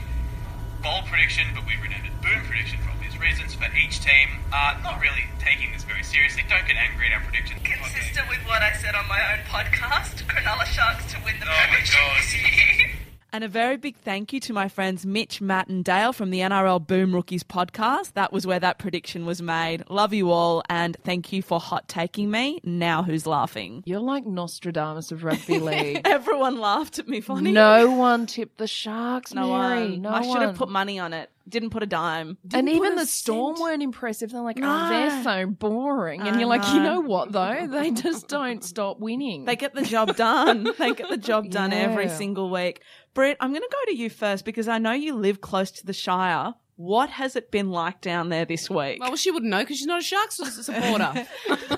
bold prediction, but we've renamed it boom prediction for obvious reasons for each team. Uh, not really taking this very seriously. Don't get angry at our predictions. consistent with what I said on my own podcast, Cronulla Sharks to win the Oh my premiership God. this year. And a very big thank you to my friends Mitch, Matt, and Dale from the NRL Boom Rookies podcast. That was where that prediction was made. Love you all, and thank you for hot taking me. Now who's laughing? You're like Nostradamus of rugby (laughs) league. Everyone laughed at me, funny. no one tipped the Sharks, no Mary. one. No I should have put money on it. Didn't put a dime. and Didn't even put a the Storm cent. weren't impressive. They're like, oh, they're so boring. And I you're like, you know. know what, though? They just don't stop winning. They get the job done. they get the job (laughs) done every single week. Britt, I'm going to go to you first because I know you live close to the Shire. What has it been like down there this week? Well, she wouldn't know because she's not a Sharks (laughs) supporter.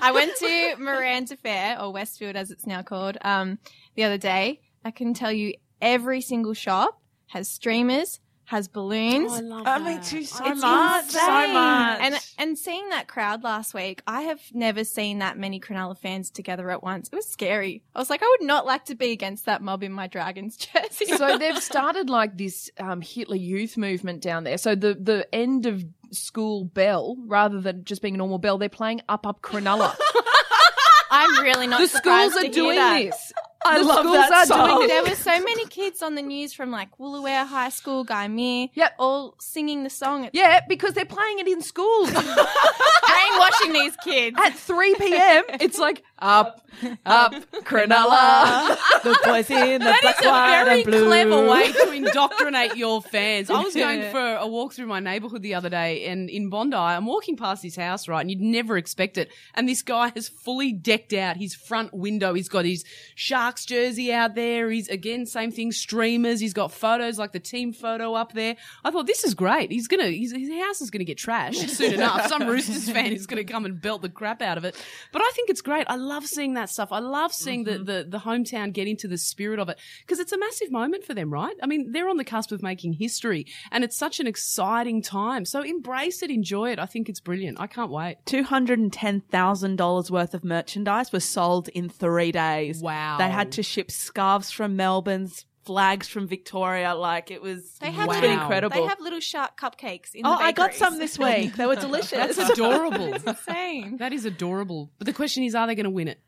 I went to Miranda Fair, or Westfield as it's now called, um, the other day. I can tell you every single shop has streamers, has balloons. I love that. I mean, too so It's much, so much. And and seeing that crowd last week, I have never seen that many Cronulla fans together at once. It was scary. I was like, I would not like to be against that mob in my Dragons (laughs) jersey. so they've started like this um, Hitler Youth movement down there. So the the end of school bell, rather than just being a normal bell, they're playing Up Up Cronulla. (laughs) I'm really not the surprised schools to are hear doing that. this. I the love schools that are song. doing There were so many kids on the news from like Woolooware High School, Guy Mere, Yep. all singing the song, Yeah, because they're playing it in schools (laughs) brainwashing these kids. at 3 p.m. It's like up, up, Cronulla. the boys in the That black, is a white, very and blue. clever way to indoctrinate your fans. I was going for a walk through my neighborhood the other day, and in Bondi, I'm walking past his house, right, and you'd never expect it. And this guy has fully decked out his front window. He's got his Sharks jersey out there. He's again same thing, streamers. He's got photos like the team photo up there. I thought this is great. He's gonna his, his house is gonna get trashed soon (laughs) enough. Some Roosters fan is gonna come and belt the crap out of it. But I think it's great. I love love seeing that stuff. I love seeing Mm-hmm. the, the the hometown get into the spirit of it because it's a massive moment for them, right? I mean, they're on the cusp of making history, and it's such an exciting time. So embrace it, enjoy it. I think it's brilliant. I can't wait. $210,000 worth of merchandise was sold in three days. Wow. They had to ship scarves from Melbourne's, flags from Victoria. Like, it was They have Wow. little, been incredible. They have little shark cupcakes in the oh, the I got some this week. (laughs) They were delicious. That's adorable. (laughs) That's insane. that is adorable. But the question is, are they going to win it?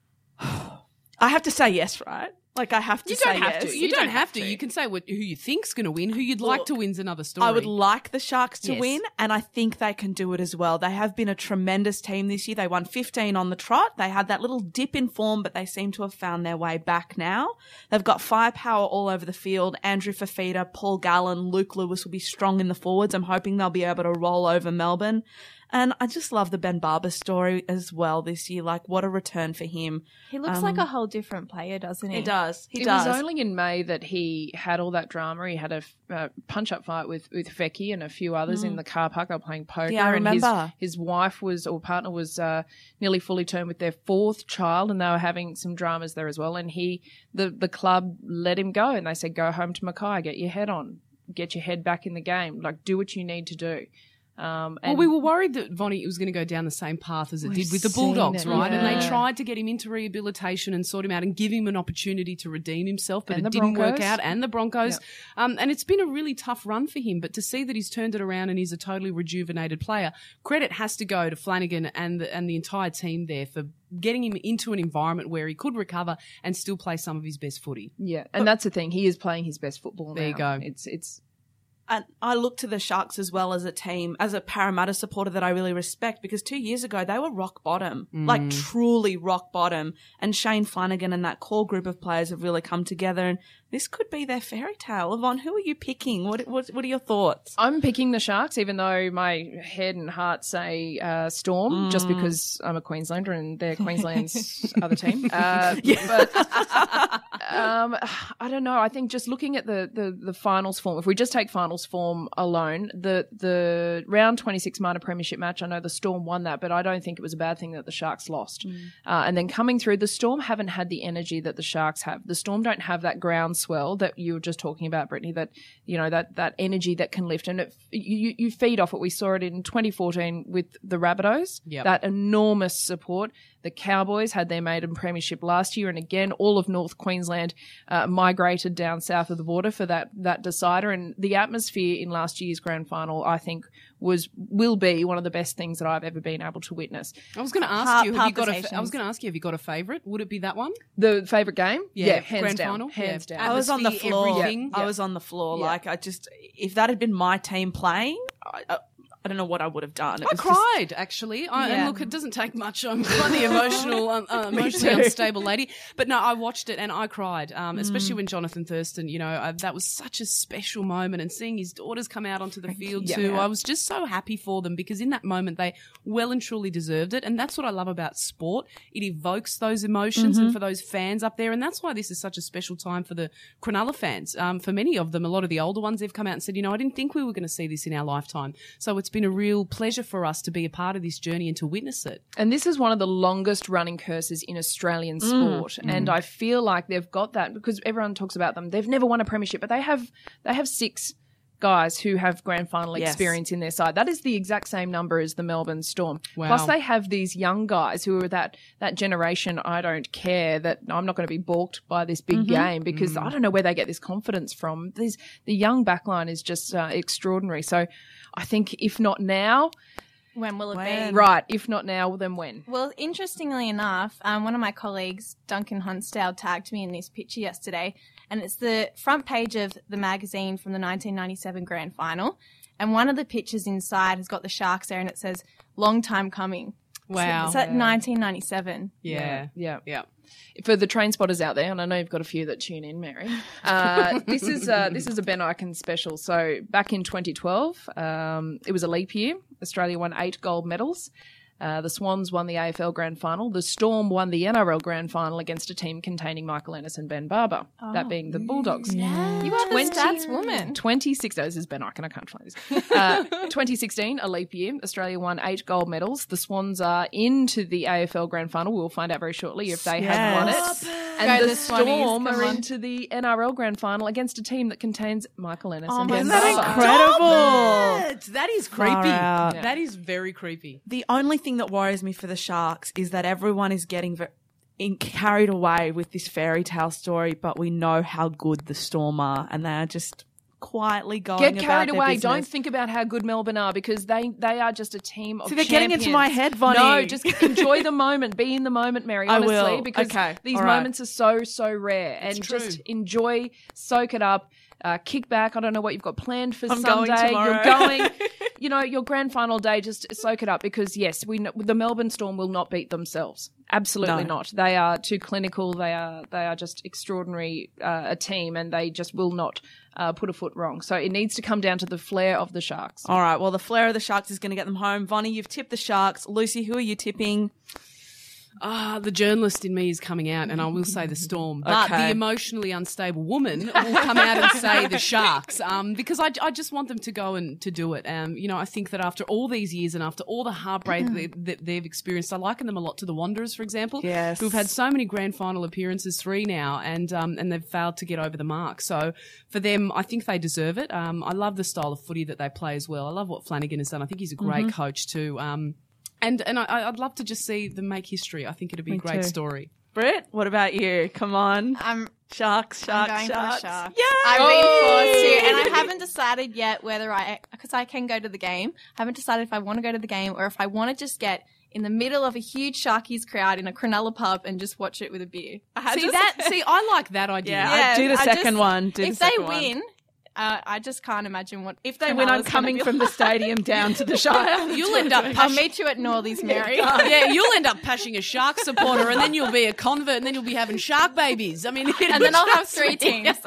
(sighs) I have to say yes, right? Like, I have to You say don't have yes. to. You, don't, have to. You can say what, who you think's going to win. Who you'd like to win's another story. I would like the Sharks to Yes. win, and I think they can do it as well. They have been a tremendous team this year. They won 15 on the trot. They had that little dip in form, but they seem to have found their way back now. They've got firepower all over the field. Andrew Fifita, Paul Gallen, Luke Lewis will be strong in the forwards. I'm hoping they'll be able to roll over Melbourne. And I just love the Ben Barba story as well this year. Like, what a return for him. He looks like a whole different player, doesn't he? He does. He it does. was only in May that he had all that drama. He had a uh, punch up fight with with Feki and a few others in the car park. They were playing poker. Mm. Yeah, I and his- remember. His, wife was or partner was uh, nearly fully termed with their fourth child, and they were having some dramas there as well. And he, the the club, let him go, and they said, "Go home to Mackay, get your head on, get your head back in the game, like do what you need to do." Um, Well, we were worried that Vonnie was going to go down the same path as it did with the Bulldogs, right? And they tried to get him into rehabilitation and sort him out and give him an opportunity to redeem himself, but And it didn't work out. And the Broncos. Um, and it's been a really tough run for him, but to see that he's turned it around and he's a totally rejuvenated player, credit has to go to Flanagan and the, and the entire team there for getting him into an environment where he could recover and still play some of his best footy. yeah, and that's the thing. He is playing his best football. There you now. go. It's it's and I look to the Sharks as well as a team, as a Parramatta supporter that I really respect because two years ago they were rock bottom, like mm. truly rock bottom. And Shane Flanagan and that core group of players have really come together and this could be their fairy tale. Yvonne, who are you picking? What, what, what are your thoughts? I'm picking the Sharks, even though my head and heart say uh, Storm, just because I'm a Queenslander and they're Queensland's (laughs) other team. Uh, But um, I don't know. I think just looking at the, the the finals form, if we just take finals form alone, the the round 26 minor premiership match, I know the Storm won that, but I don't think it was a bad thing that the Sharks lost. Uh, and then coming through, the Storm haven't had the energy that the Sharks have. The Storm don't have that groundswell that you were just talking about, Brittany. That you know that that energy that can lift, and it, you you feed off it. We saw it in 2014 with the Rabbitohs. Yep. That enormous support. The Cowboys had their maiden premiership last year, and again, all of North Queensland uh, migrated down south of the border for that that decider. And the atmosphere in last year's grand final, I think, was will be one of the best things that I've ever been able to witness. I was going to ask Heart you, have you got a, I was going to ask you, have you got a favourite? Would it be that one? The favorite game, hands grand down, final, hands Yeah. down. I was on the Atmosphere, floor. everything. I was on the floor. Yeah. Like I just, if that had been my team playing, I, I, I don't know what I would have done. It I was just- cried actually. I, Yeah. And look, it doesn't take much. I'm quite the emotional, um, (laughs) uh, emotionally unstable lady. But no, I watched it and I cried, um, Mm. especially when Jonathan Thurston. You know, uh, that was such a special moment, and seeing his daughters come out onto the field too. I was just so happy for them because in that moment they well and truly deserved it, and that's what I love about sport. It evokes those emotions, Mm-hmm. and for those fans up there, and that's why this is such a special time for the Cronulla fans. Um, for many of them, a lot of the older ones, they've come out and said, you know, I didn't think we were going to see this in our lifetime. So it's been a real pleasure for us to be a part of this journey and to witness it. And this is one of the longest running curses in Australian Mm. sport. And I feel like they've got that because everyone talks about them. They've never won a premiership, but they have they have six guys who have grand final Yes. experience in their side. That is the exact same number as the Melbourne Storm. Wow. Plus they have these young guys who are that that generation I don't care that I'm not going to be balked by this big game because I don't know where they get this confidence from. These the young backline is just uh, extraordinary. So I think if not now, When will it When? be? right, if not now, then when? Well, interestingly enough, um, one of my colleagues, Duncan Hunstale, tagged me in this picture yesterday, and it's the front page of the magazine from the 1997 Grand Final. And one of the pictures inside has got the Sharks there, and it says "Long time coming." Wow. So it's at 1997. yeah. Yeah. Yeah. for the train spotters out there, and I know you've got a few that tune in, Mary. Uh, (laughs) this is uh, this is a Ben Ikin special. So back in 2012, um, it was a leap year. Australia won eight gold medals. Uh, the Swans won the AFL Grand Final. The Storm won the NRL Grand Final against a team containing Michael Ennis and Ben Barba, that being the Bulldogs. You are the stats woman. 26, oh, this is Ben Ikin, I can't find this. (laughs) Uh, 2016, a leap year. Australia won eight gold medals. The Swans are into the AFL Grand Final. We'll find out very shortly if they have won Yes. it. Go And the the Storm are into the NRL Grand Final against a team that contains Michael Ennis Oh and my Ben God. Barba. Incredible. That- That is creepy. out. That is very creepy. The only thing that worries me for the Sharks is that everyone is getting ver- in, carried away with this fairy tale story, but we know how good the Storm are, and they are just quietly going Get carried their away. business. Don't think about how good Melbourne are because they they are just a team of. See, they're getting into my head, Vonnie. No, just enjoy the moment. Be in the moment, Mary. I Honestly, will. because Okay, these all right. moments are so so rare, and true. just enjoy, soak it up. Uh, kick back. I don't know what you've got planned for I'm going Sunday. tomorrow. You're going, (laughs) you know, your grand final day. Just soak it up because yes, we know, the Melbourne Storm will not beat themselves. Absolutely No. not. They are too clinical. They are they are just extraordinary uh, a team, and they just will not uh, put a foot wrong. So it needs to come down to the flair of the Sharks. All right. Well, the flair of the Sharks is going to get them home. Vonnie, you've tipped the Sharks. Lucy, who are you tipping? Ah, the journalist in me is coming out, and I will say the storm. But (laughs) Okay. the emotionally unstable woman will come out and say the (laughs) sharks, um, because I, I just want them to go and to do it. Um, you know, I think that after all these years and after all the heartbreak Mm-hmm. that, that they've experienced, I liken them a lot to the Wanderers, for example. Yes. who've had so many grand final appearances, three now, and um, and they've failed to get over the mark. So for them, I think they deserve it. Um, I love the style of footy that they play as well. I love what Flanagan has done. I think he's a great Mm-hmm. coach too. Um, and and I, I'd love to just see them make history. I think it'd be Me a great too. story. Britt, what about you? Come on. I'm, Sharks, sharks, I'm sharks, going sharks. for the Sharks. Yeah. I've been forced to, and I haven't decided yet whether I, because I can go to the game. I haven't decided if I want to go to the game or if I want to just get in the middle of a huge Sharkies crowd in a Cronulla pub and just watch it with a beer. I See to that? (laughs) See, I like that idea. Yeah, Yeah, I'd do the I second just- one. Do if the they win, one. Win, uh, I just can't imagine what If they win, I'm coming be from the stadium down to the (laughs) Shire. You'll end up (laughs) I'll meet you at Northies, Mary. yeah, you'll end up pashing a shark supporter, and then you'll be a convert, and then you'll be having shark babies. I mean, and then I'll have three teams. (laughs)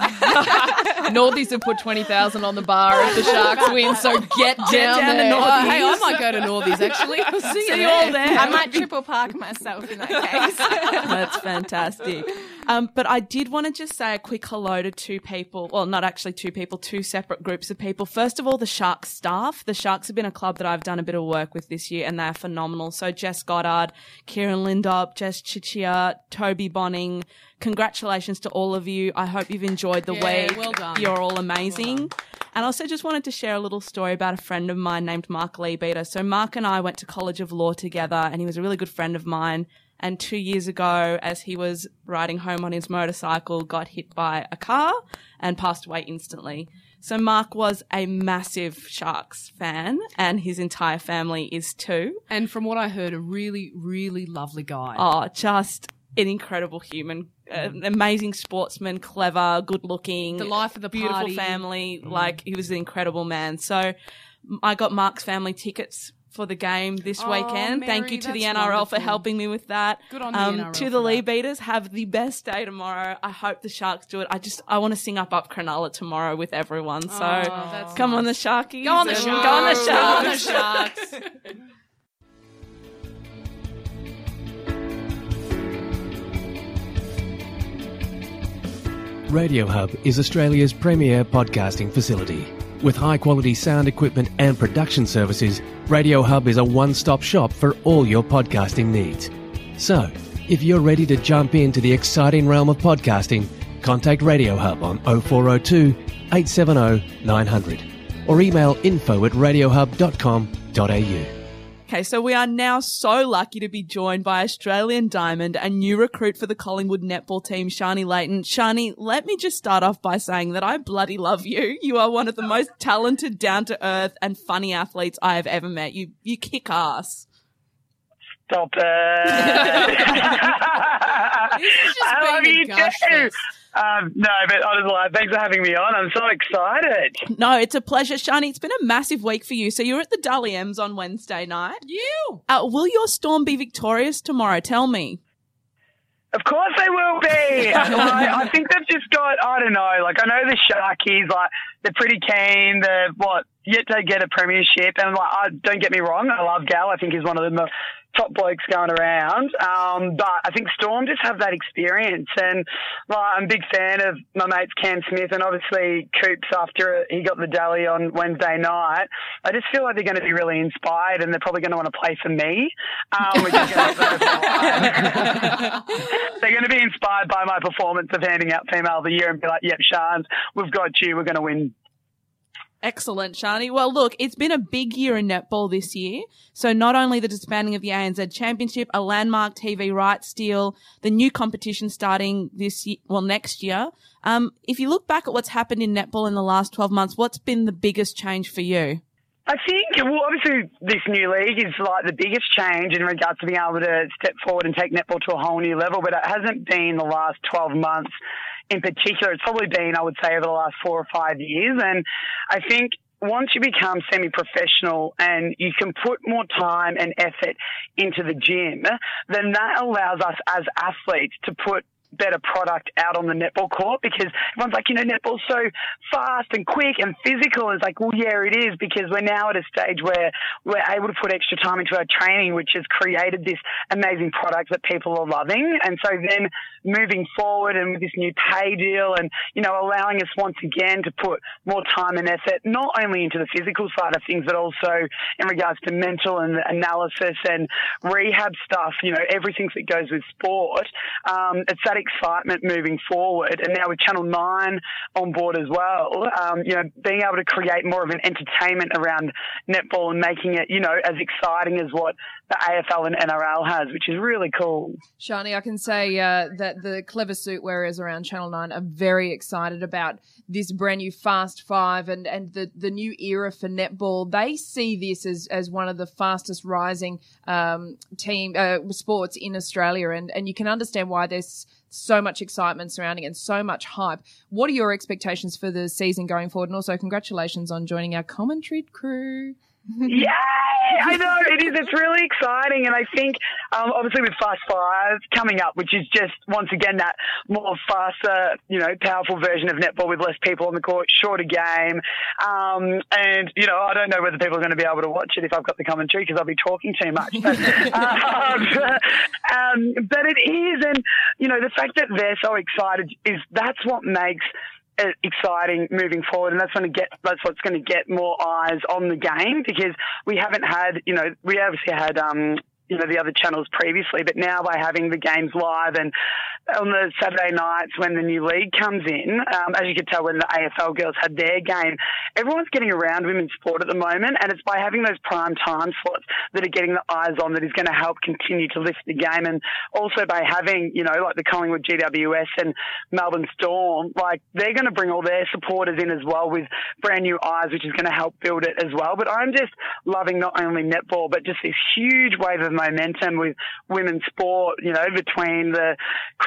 Northies have put 20,000 on the bar if the Sharks win, so get down, down to there. Northies. Oh, hey, I might go to Northies actually. I'll see you See you there. all there. I might triple park myself in that case. That's fantastic. Um, but I did want to just say a quick hello to two people. Well, not actually two people, two separate groups of people. First of all, the Sharks staff. The Sharks have been a club that I've done a bit of work with this year, and they're phenomenal. So Jess Goddard, Kieran Lindop, Jess Chichia, Toby Bonning. Congratulations to all of you. I hope you've enjoyed the Yeah, week. well done. You're all amazing. And also just wanted to share a little story about a friend of mine named Mark Leabeater. So Mark and I went to College of Law together and he was a really good friend of mine. And two years ago, as he was riding home on his motorcycle, got hit by a car and passed away instantly. So Mark was a massive Sharks fan and his entire family is too. And from what I heard, a really, really lovely guy. Oh, just an incredible human, an amazing sportsman, clever, good looking, The life of the beautiful party. family. Like he was an incredible man. So I got Mark's family tickets for the game this Oh, weekend. Thank you to the that's NRL for helping me with that. Good on the um, NRL To the Lee. Beaters, have the best day tomorrow. I hope the Sharks do it. I just I want to sing up up Cronulla tomorrow with everyone. So Oh, that's come on the Sharkies. Go on the and Sharks. Go on the Go on the Sharks. (laughs) Radio Hub is Australia's premier podcasting facility. With high quality sound equipment and production services, Radio Hub is a one stop shop for all your podcasting needs. So, if you're ready to jump into the exciting realm of podcasting, contact Radio Hub on 0402 870 900 or email info at radiohub.com.au. Okay, so we are now so lucky to be joined by Australian Diamond and new recruit for the Collingwood netball team, Sharni Layton. Sharni, let me just start off by saying that I bloody love you. You are one of the most talented, down to earth, and funny athletes I have ever met. You you kick ass. Stop it. (laughs) This is just I love you too. Fest. Um, no, but honestly, thanks for having me on. I'm so excited. No, it's a pleasure, Sharni. It's been a massive week for you. So you're at the Dally M's on Wednesday night. You. Uh, will your Storm be victorious tomorrow? Tell me. Of course they will be. (laughs) I, I think they've just got, I don't know, like I know the Sharkies, like they're pretty keen. They're what, yet to get a premiership. And like, I, don't get me wrong, I love Gal. I think he's one of the mo- top blokes going around. Um, but I think Storm just have that experience, and like, I'm a big fan of my mates Cam Smith and obviously Coops after he got the Dally on Wednesday night. I just feel like they're going to be really inspired, and they're probably going to want to play for me, um, which is going (laughs) to they're going to be inspired by my performance of handing out female of the year and be like, "Yep, Shans, we've got you. We're going to win." Excellent, Sharni. Well, look, it's been a big year in netball this year. So not only the disbanding of the ANZ Championship, a landmark TV rights deal, the new competition starting this year, well, next year. Um, if you look back at what's happened in netball in the last 12 months, what's been the biggest change for you? I think, well, obviously, this new league is like the biggest change in regards to being able to step forward and take netball to a whole new level, but it hasn't been the last 12 months in particular. It's probably been, I would say, over the last four or five years. And I think once you become semi-professional and you can put more time and effort into the gym, then that allows us as athletes to put better product out on the netball court because everyone's like, you know, netball's so fast and quick and physical. It's like, well, yeah, it is because we're now at a stage where we're able to put extra time into our training, which has created this amazing product that people are loving. And so then moving forward and with this new pay deal and, you know, allowing us once again to put more time and effort, not only into the physical side of things, but also in regards to mental and analysis and rehab stuff, you know, everything that goes with sport. Um, it's that excitement moving forward. And now with Channel 9 on board as well, um, you know, being able to create more of an entertainment around netball and making it, you know, as exciting as what the AFL and NRL has, which is really cool. Sharni, I can say uh, that the clever suit wearers around Channel 9 are very excited about this brand new Fast Five and, and the, the new era for netball. They see this as, as one of the fastest rising um, team uh, sports in Australia, and, and you can understand why there's so much excitement surrounding it and so much hype. What are your expectations for the season going forward? And also, congratulations on joining our commentary crew. Yay! I know it is. It's really exciting, and I think um, obviously with Fast Five coming up, which is just once again that more faster, you know, powerful version of netball with less people on the court, shorter game, um, and you know, I don't know whether people are going to be able to watch it if I've got the commentary because I'll be talking too much. But, (laughs) um, um, but it is, and you know, the fact that they're so excited is that's what makes exciting moving forward, and that's going to get that's what's going to get more eyes on the game because we haven't had you know we obviously had um you know the other channels previously, but now by having the games live and on the Saturday nights when the new league comes in, um, as you could tell when the AFL girls had their game, everyone's getting around women's sport at the moment, and it's by having those prime time slots that are getting the eyes on that is going to help continue to lift the game, and also by having you know like the Collingwood GWS and Melbourne Storm, like they're going to bring all their supporters in as well with brand new eyes, which is going to help build it as well. But I'm just loving not only netball but just this huge wave of momentum with women's sport, you know, between the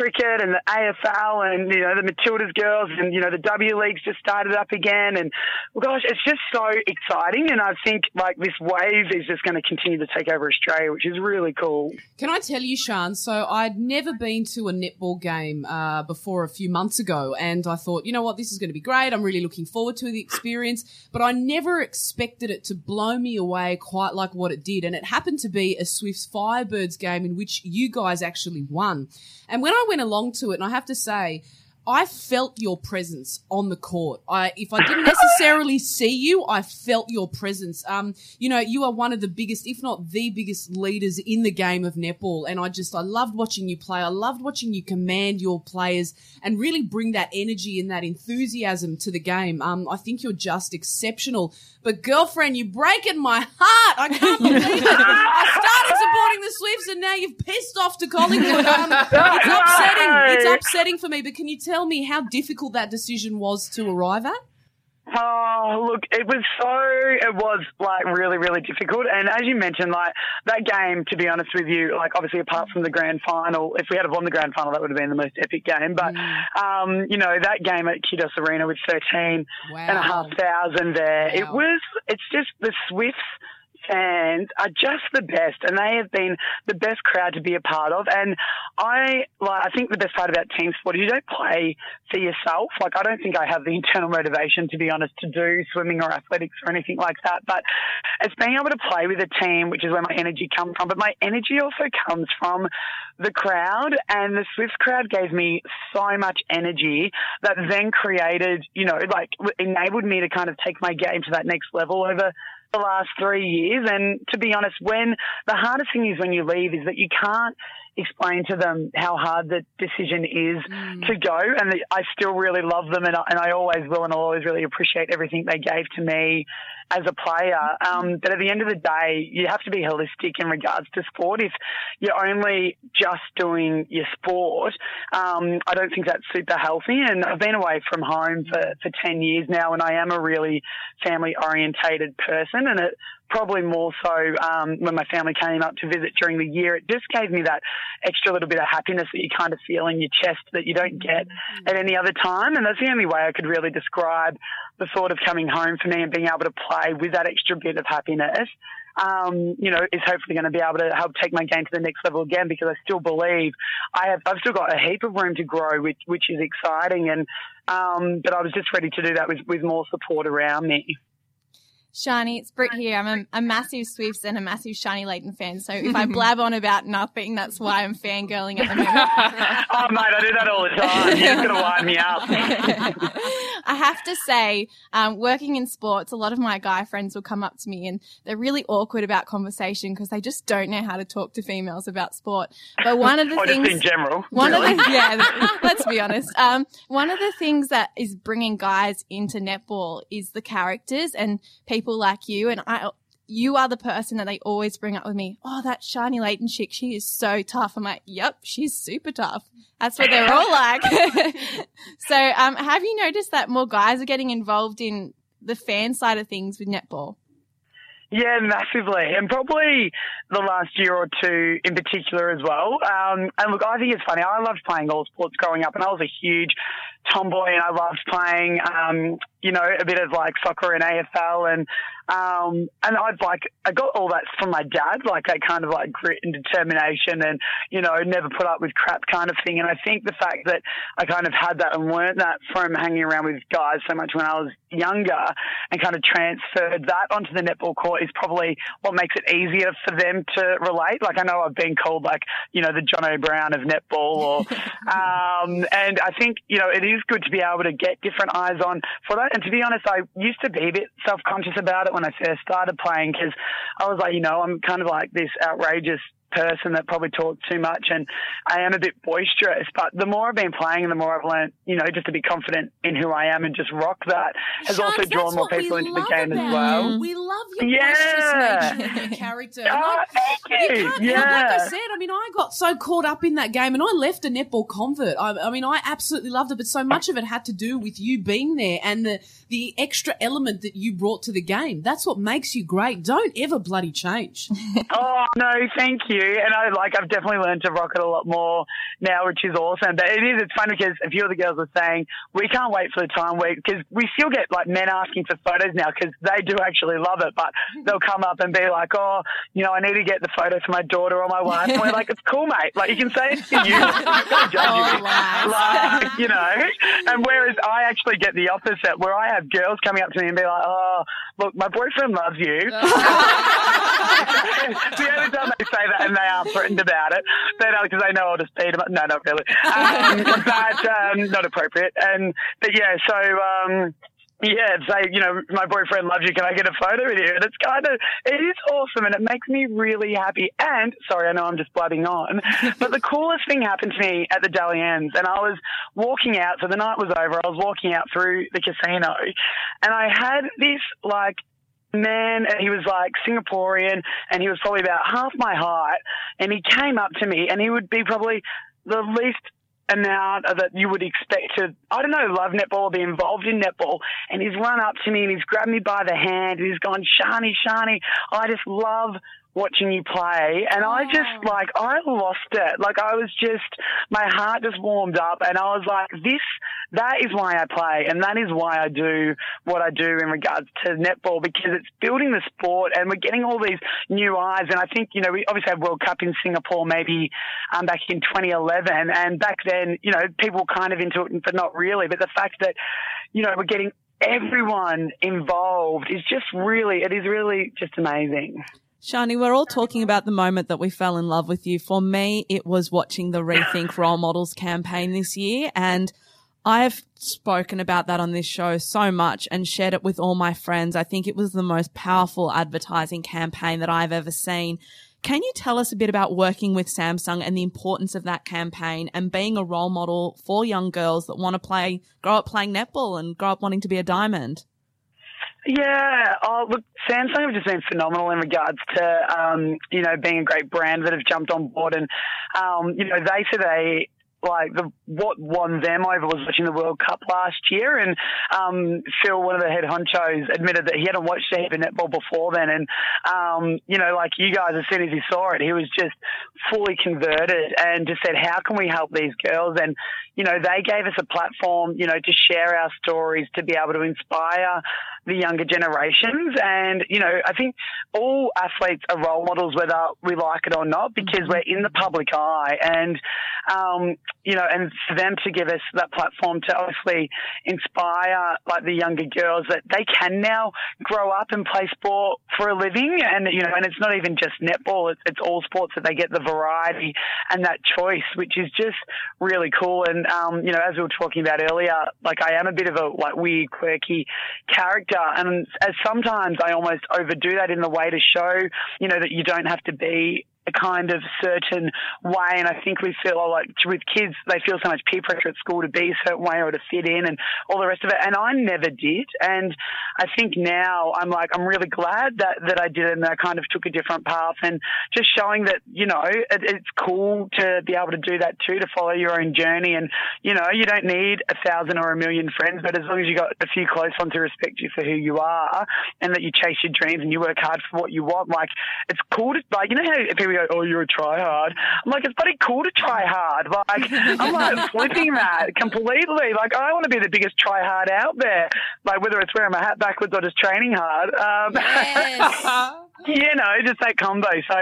cricket and the AFL and, you know, the Matildas girls and, you know, the W League's just started up again. And well, gosh, it's just so exciting. And I think like this wave is just going to continue to take over Australia, which is really cool. Can I tell you, Sean? So I'd never been to a netball game uh, before a few months ago, and I thought, you know what, this is going to be great. I'm really looking forward to the experience, but I never expected it to blow me away quite like what it did. And it happened to be a Swifts Firebirds game in which you guys actually won. And when I went along to it, and I have to say, I felt your presence on the court. I, if I didn't necessarily (laughs) see you, I felt your presence. Um, you know, you are one of the biggest, if not the biggest leaders in the game of netball. And I just, I loved watching you play. I loved watching you command your players and really bring that energy and that enthusiasm to the game. Um, I think you're just exceptional. But girlfriend, you're breaking my heart. I can't believe it. (laughs) I started supporting the Swifts and now you've pissed off to Collingwood. Um, it's (laughs) upsetting. It's upsetting for me. But can you tell me how difficult that decision was to arrive at? Oh, look, it was so, it was like really, really difficult. And as you mentioned, like that game, to be honest with you, like obviously apart from the grand final, if we had won the grand final, that would have been the most epic game. But, um, you know, that game at Qudos Arena with 13 and a half thousand there, it was, it's just the Swifts fans are just the best, and they have been the best crowd to be a part of. And I like, I think the best part about team sport is you don't play for yourself. Like, I don't think I have the internal motivation, to be honest, to do swimming or athletics or anything like that. But it's being able to play with a team, which is where my energy comes from. But my energy also comes from the crowd, and the Swifts crowd gave me so much energy that then created, you know, like enabled me to kind of take my game to that next level over the last three years. And to be honest, when the hardest thing is when you leave is that you can't explain to them how hard the decision is Mm. to go. And I still really love them and I, and I always will and I'll always really appreciate everything they gave to me as a player. Um, but at the end of the day, you have to be holistic in regards to sport. If you're only just doing your sport, um, I don't think that's super healthy. And I've been away from home for, for 10 years now and I am a really family orientated person and it probably more so um, when my family came up to visit during the year. It just gave me that extra little bit of happiness that you kind of feel in your chest that you don't get at any other time. And that's the only way I could really describe the thought of coming home for me and being able to play with that extra bit of happiness. Um, you know, is hopefully going to be able to help take my game to the next level again because I still believe I have, I've still got a heap of room to grow, which, which is exciting. And, um, but I was just ready to do that with, with more support around me. Sharni, it's Britt here. I'm a, a massive Swifts and a massive Sharni Layton fan. So if I blab on about nothing, that's why I'm fangirling at the moment. (laughs) oh, mate, I do that all the time. You're going to wind me up. (laughs) I have to say, um, working in sports, a lot of my guy friends will come up to me and they're really awkward about conversation because they just don't know how to talk to females about sport. But one of the (laughs) or things, just in general. one really. of the yeah, let's be honest. Um, one of the things that is bringing guys into netball is the characters and people like you. And I, you are the person that they always bring up with me. Oh, that Sharni Layton chick, she is so tough. I'm like, yep, she's super tough. That's what they're all like. (laughs) so, um, have you noticed that more guys are getting involved in the fan side of things with netball? Yeah, massively, and probably the last year or two in particular as well. Um, and look, I think it's funny. I loved playing all sports growing up, and I was a huge tomboy, and I loved playing, um, you know, a bit of like soccer and AFL, and um, and I'd like I got all that from my dad, like that kind of like grit and determination, and you know, never put up with crap kind of thing. And I think the fact that I kind of had that and learned that from hanging around with guys so much when I was younger, and kind of transferred that onto the netball court is probably what makes it easier for them to relate. Like I know I've been called like you know the John O'Brown of netball, or (laughs) um, and I think you know it is good to be able to get different eyes on for that. And to be honest, I used to be a bit self conscious about it when I first started playing because I was like, you know, I'm kind of like this outrageous person that probably talks too much and I am a bit boisterous. But the more I've been playing and the more I've learned, you know, just to be confident in who I am and just rock that has also drawn more people into the game as well. you. We love your Yeah. boisterous nature character. Oh, like, thank you. can't help, like I said, I mean, I got so caught up in that game and I left a netball convert. I, I mean, I absolutely loved it, but so much of it had to do with you being there and the, the extra element that you brought to the game. That's what makes you great. Don't ever bloody change. (laughs) Oh no, thank you. And I like I've definitely learned to rock it a lot more now, which is awesome. But it is it's fun because a few of the girls are saying we can't wait for the time where because we still get like men asking for photos now because they do actually love it, but they'll come up and be like, oh, you know, I need to get the photo for my daughter or my wife. And we're like, it's cool, mate. Like you can say it's for you. (laughs) You you. Like, you know. And whereas I actually get the opposite, where I have girls coming up to me and be like, oh, look, my boyfriend loves you. (laughs) (laughs) the only time they say that and they aren't threatened about it, they know because they know I'll just beat them. up. No, not really. Um, (laughs) but um, not appropriate. And but yeah, so. Um, yeah, say, you know, my boyfriend loves you. Can I get a photo with you? And it's kind of, it is awesome and it makes me really happy. And, sorry, I know I'm just blabbing on, (laughs) but the coolest thing happened to me at the Dally M's and I was walking out. So the night was over. I was walking out through the casino and I had this like man and he was like Singaporean and he was probably about half my height and he came up to me and he would be probably the least amount that you would expect to, I don't know, love netball or be involved in netball. And he's run up to me and he's grabbed me by the hand and he's gone, Sharni, Sharni, I just love watching you play. And I just like, I lost it. Like I was just, my heart just warmed up and I was like, this that is why I play and that is why I do what I do in regards to netball because it's building the sport and we're getting all these new eyes. And I think, you know, we obviously had World Cup in Singapore maybe um, back in 2011 and back then, you know, people were kind of into it, but not really. But the fact that, you know, we're getting everyone involved is just really, it is really just amazing. Sharni, we're all talking about the moment that we fell in love with you. For me, it was watching the Rethink Role Models campaign this year. And I've spoken about that on this show so much and shared it with all my friends. I think it was the most powerful advertising campaign that I've ever seen. Can you tell us a bit about working with Samsung and the importance of that campaign and being a role model for young girls that want to play, grow up playing netball and grow up wanting to be a diamond? Yeah, oh, look, Samsung have just been phenomenal in regards to, um, you know, being a great brand that have jumped on board. And, um, you know, they said they like the what won them over was watching the World Cup last year, and um, Phil, one of the head honchos, admitted that he hadn't watched a heap of netball before then, and um, you know, like you guys, as soon as he saw it, he was just fully converted and just said, "How can we help these girls?" And you know, they gave us a platform, you know, to share our stories, to be able to inspire the younger generations. And, you know, I think all athletes are role models, whether we like it or not, because we're in the public eye. And, um, you know, and for them to give us that platform to obviously inspire like the younger girls that they can now grow up and play sport for a living. And, you know, and it's not even just netball, it's, it's all sports that they get the variety and that choice, which is just really cool. And, um, you know, as we were talking about earlier, like I am a bit of a like weird, quirky character, and as sometimes I almost overdo that in the way to show, you know, that you don't have to be a kind of certain way. And I think we feel oh, like with kids, they feel so much peer pressure at school to be a certain way or to fit in and all the rest of it. And I never did. And I think now I'm like, I'm really glad that, that I did it and I kind of took a different path and just showing that, you know, it, it's cool to be able to do that too, to follow your own journey. And, you know, you don't need a thousand or a million friends, but as long as you got a few close ones who respect you for who you are and that you chase your dreams and you work hard for what you want, like, it's cool to, like, you know how people go, oh, you're a try hard. I'm like, it's bloody cool to try hard. Like, I'm like (laughs) flipping that completely. Like, I want to be the biggest try hard out there. Like, whether it's wearing my hat backwards or just training hard. Um, Yes. (laughs) you know, just that combo. So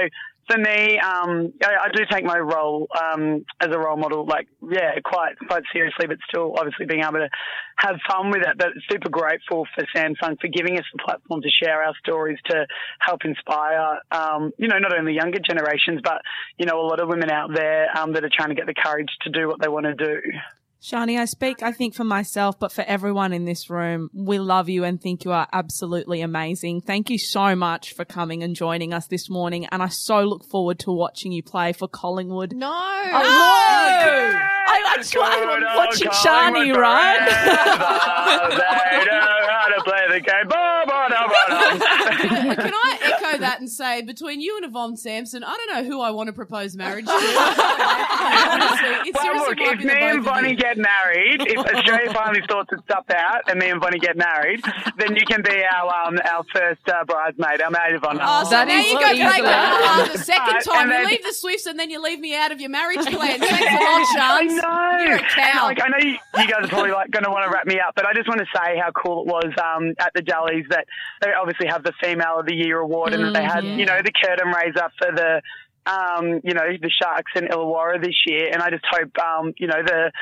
for me, um, I, I do take my role um, as a role model, like yeah, quite quite seriously, but still obviously being able to have fun with it. But super grateful for Samsung for giving us the platform to share our stories to help inspire, um, you know, not only younger generations, but you know, a lot of women out there um, that are trying to get the courage to do what they want to do. Sharni, I speak, I think, for myself, but for everyone in this room, we love you and think you are absolutely amazing. Thank you so much for coming and joining us this morning. And I so look forward to watching you play for Collingwood. No. I would. I, that's why I'm watching Sharni, right? they know how to play the game. Ba, ba, da, ba, da. Can I echo that and say, between you and Yvonne Sampson, I don't know who I want to propose marriage to. (laughs) Honestly, it Well, seriously look, might if be the me and both of Bonnie you. Get married, if Australia (laughs) finally sorts its stuff out and me and Bonnie get married, then you can be our um, our first uh, bridesmaid, our maid of honour. Oh, so That now you go easily break done. uh, the second time. and You then- leave the Swifts and then you leave me out of your marriage plan. (laughs) Thanks a lot, I know. You're a cow. like, I know you, you guys are probably like going to want to wrap me up, but I just want to say how cool it was um, at the Jellies that they obviously have the Female of the Year award, and they had you know the curtain raiser for the. Um, you know the Sharks and Illawarra this year, and I just hope um, you know the,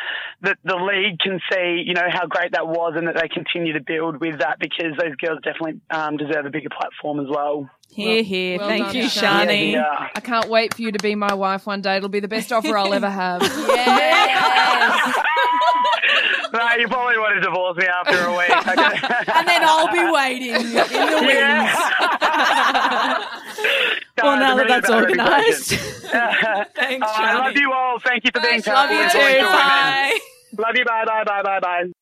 the the league can see you know how great that was, and that they continue to build with that because those girls definitely um, deserve a bigger platform as well. Here, here. well Thank done, you, Sharni. Sharni. Yeah. I can't wait for you to be my wife one day. It'll be the best offer I'll ever have. (laughs) Yes. (laughs) no, you probably want to divorce me after a week. (laughs) And then I'll be waiting in the wings. (laughs) Yeah. Well, now that that's organised. reputation. Thanks, All right, I love you all. Thank you for being Thanks, Love you too. Bye. Love you. Bye, bye, bye, bye,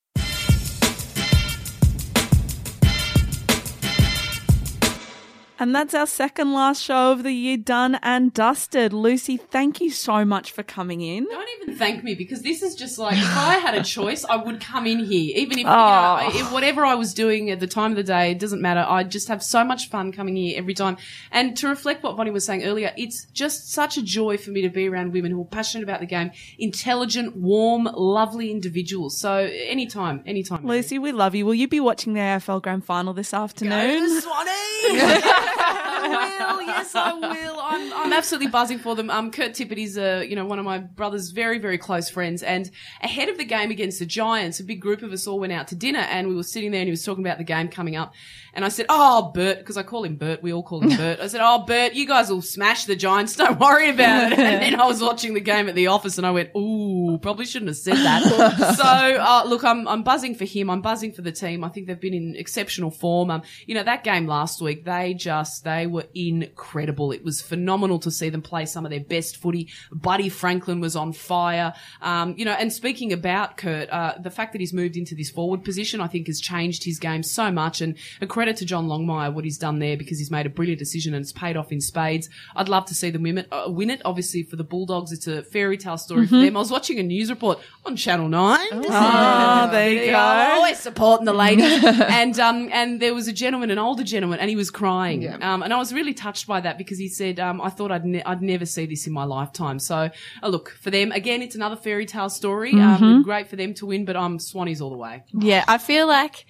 And that's our second last show of the year done and dusted. Lucy, thank you so much for coming in. Don't even thank me because this is just like if I had a choice, I would come in here, even if you know, Oh. If whatever I was doing at the time of the day, it doesn't matter. I just have so much fun coming here every time. And to reflect what Bonnie was saying earlier, it's just such a joy for me to be around women who are passionate about the game, intelligent, warm, lovely individuals. So anytime, anytime. Lucy, we love you. Will you be watching the AFL Grand Final this afternoon? (laughs) I will. Yes, I will. I'm, I'm absolutely buzzing for them. Um, Kurt Tippett is, uh, you know, one of my brother's very, very close friends. And ahead of the game against the Giants, a big group of us all went out to dinner and we were sitting there and he was talking about the game coming up. And I said, Oh, Bert, because I call him Bert. We all call him Bert. I said, Oh, Bert, you guys will smash the Giants. Don't worry about it. And then I was watching the game at the office and I went, Ooh, probably shouldn't have said that. (laughs) so, uh, look, I'm, I'm buzzing for him. I'm buzzing for the team. I think they've been in exceptional form. Um, you know, that game last week, they just, they were incredible. It was phenomenal to see them play some of their best footy. Buddy Franklin was on fire. Um, you know, and speaking about Kurt, uh, the fact that he's moved into this forward position, I think has changed his game so much. And a credit to John Longmire, what he's done there because he's made a brilliant decision and it's paid off in spades. I'd love to see them win it. Uh, win it. Obviously, for the Bulldogs, it's a fairy tale story for Mhm. them. I was watching a news report on Channel 9. Oh, (laughs) there you go. Always supporting the ladies. (laughs) and, um, and there was a gentleman, an older gentleman, and he was crying. Um, and I was really touched by that because he said, um, I thought I'd, ne- I'd never see this in my lifetime. So, uh, look, for them, again, it's another fairy tale story. Um, Mhm. great for them to win, but I'm Swannies all the way. Yeah, I feel like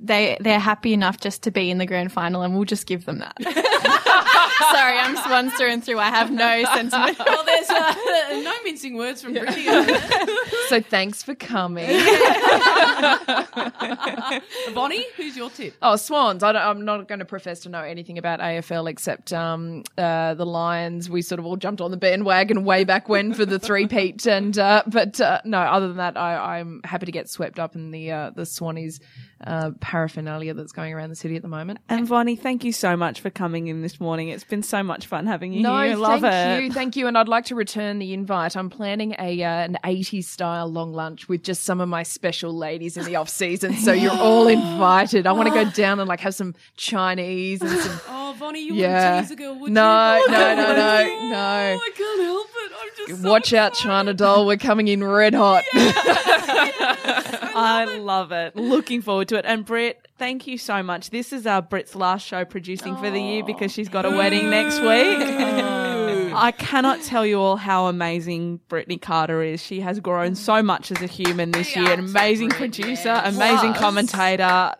they they're happy enough just to be in the grand final, and we'll just give them that. (laughs) Sorry, I'm Swans through and through. I have no (laughs) sentiment. well, there's uh, no mincing words from Brittany. (laughs) So thanks for coming. (laughs) Bonnie, who's your tip? Oh, Swans. I don't, I'm not going to profess to know anything about AFL except um, uh, the Lions. We sort of all jumped on the bandwagon way back when for the three peat, and uh, but uh, no. Other than that, I, I'm happy to get swept up in the uh, the Swannies uh, paraphernalia that's going around the city at the moment. And Vonnie, thank you so much for coming in this morning. It's been so much fun having you No, here. I love thank it. you, thank you, and I'd like to return the invite. I'm planning a uh, an 80s style long lunch with just some of my special ladies in the off season, so (laughs) you're all invited. I want to go down and like have some Chinese and some. (laughs) Oh, Bonnie, you yeah. wouldn't tease a girl, would no, you? no, no, no, no. I can't help it. I'm just Watch out, China doll. We're coming in red hot. (laughs) I love it. Looking forward to it. And Britt, thank you so much. This is our Britt's last show producing for the year because she's got a wedding next week. I cannot tell you all how amazing Brittany Carter is. She has grown so much as a human this year. An amazing producer, amazing commentator.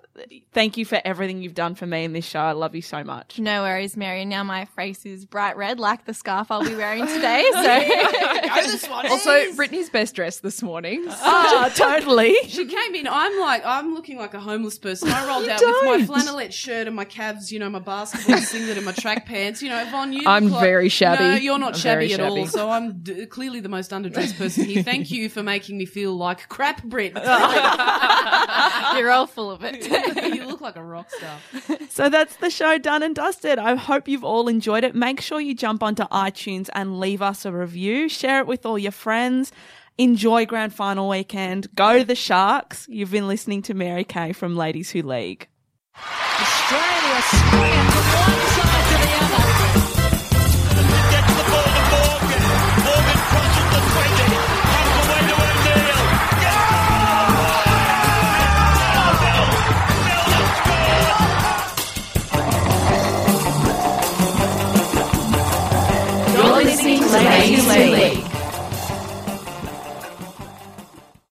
Thank you for everything you've done for me in this show. I love you so much. No worries, Mary. Now my face is bright red, like the scarf I'll be wearing (laughs) today. So also, Brittany's best dressed this morning. (laughs) Ah, totally. She came in. I'm like, I'm looking like a homeless person. I rolled You out with my don't. flannelette shirt and my calves, you know, my basketball (laughs) singlet and my track pants. You know, Yvonne, you. I'm like- very shabby. No, you're not I'm shabby at all. So I'm d- clearly the most underdressed person here. Thank you for making me feel like crap, Britt. you're all full of it. (laughs) you look like a rock star. So that's the show done and dusted. I hope you've all enjoyed it. Make sure you jump onto iTunes and leave us a review. Share it with all your friends. Enjoy grand final weekend. Go the Sharks. You've been listening to Mary Kay from Ladies Who League. Australia swinging from one side to the other. Ladies Speak.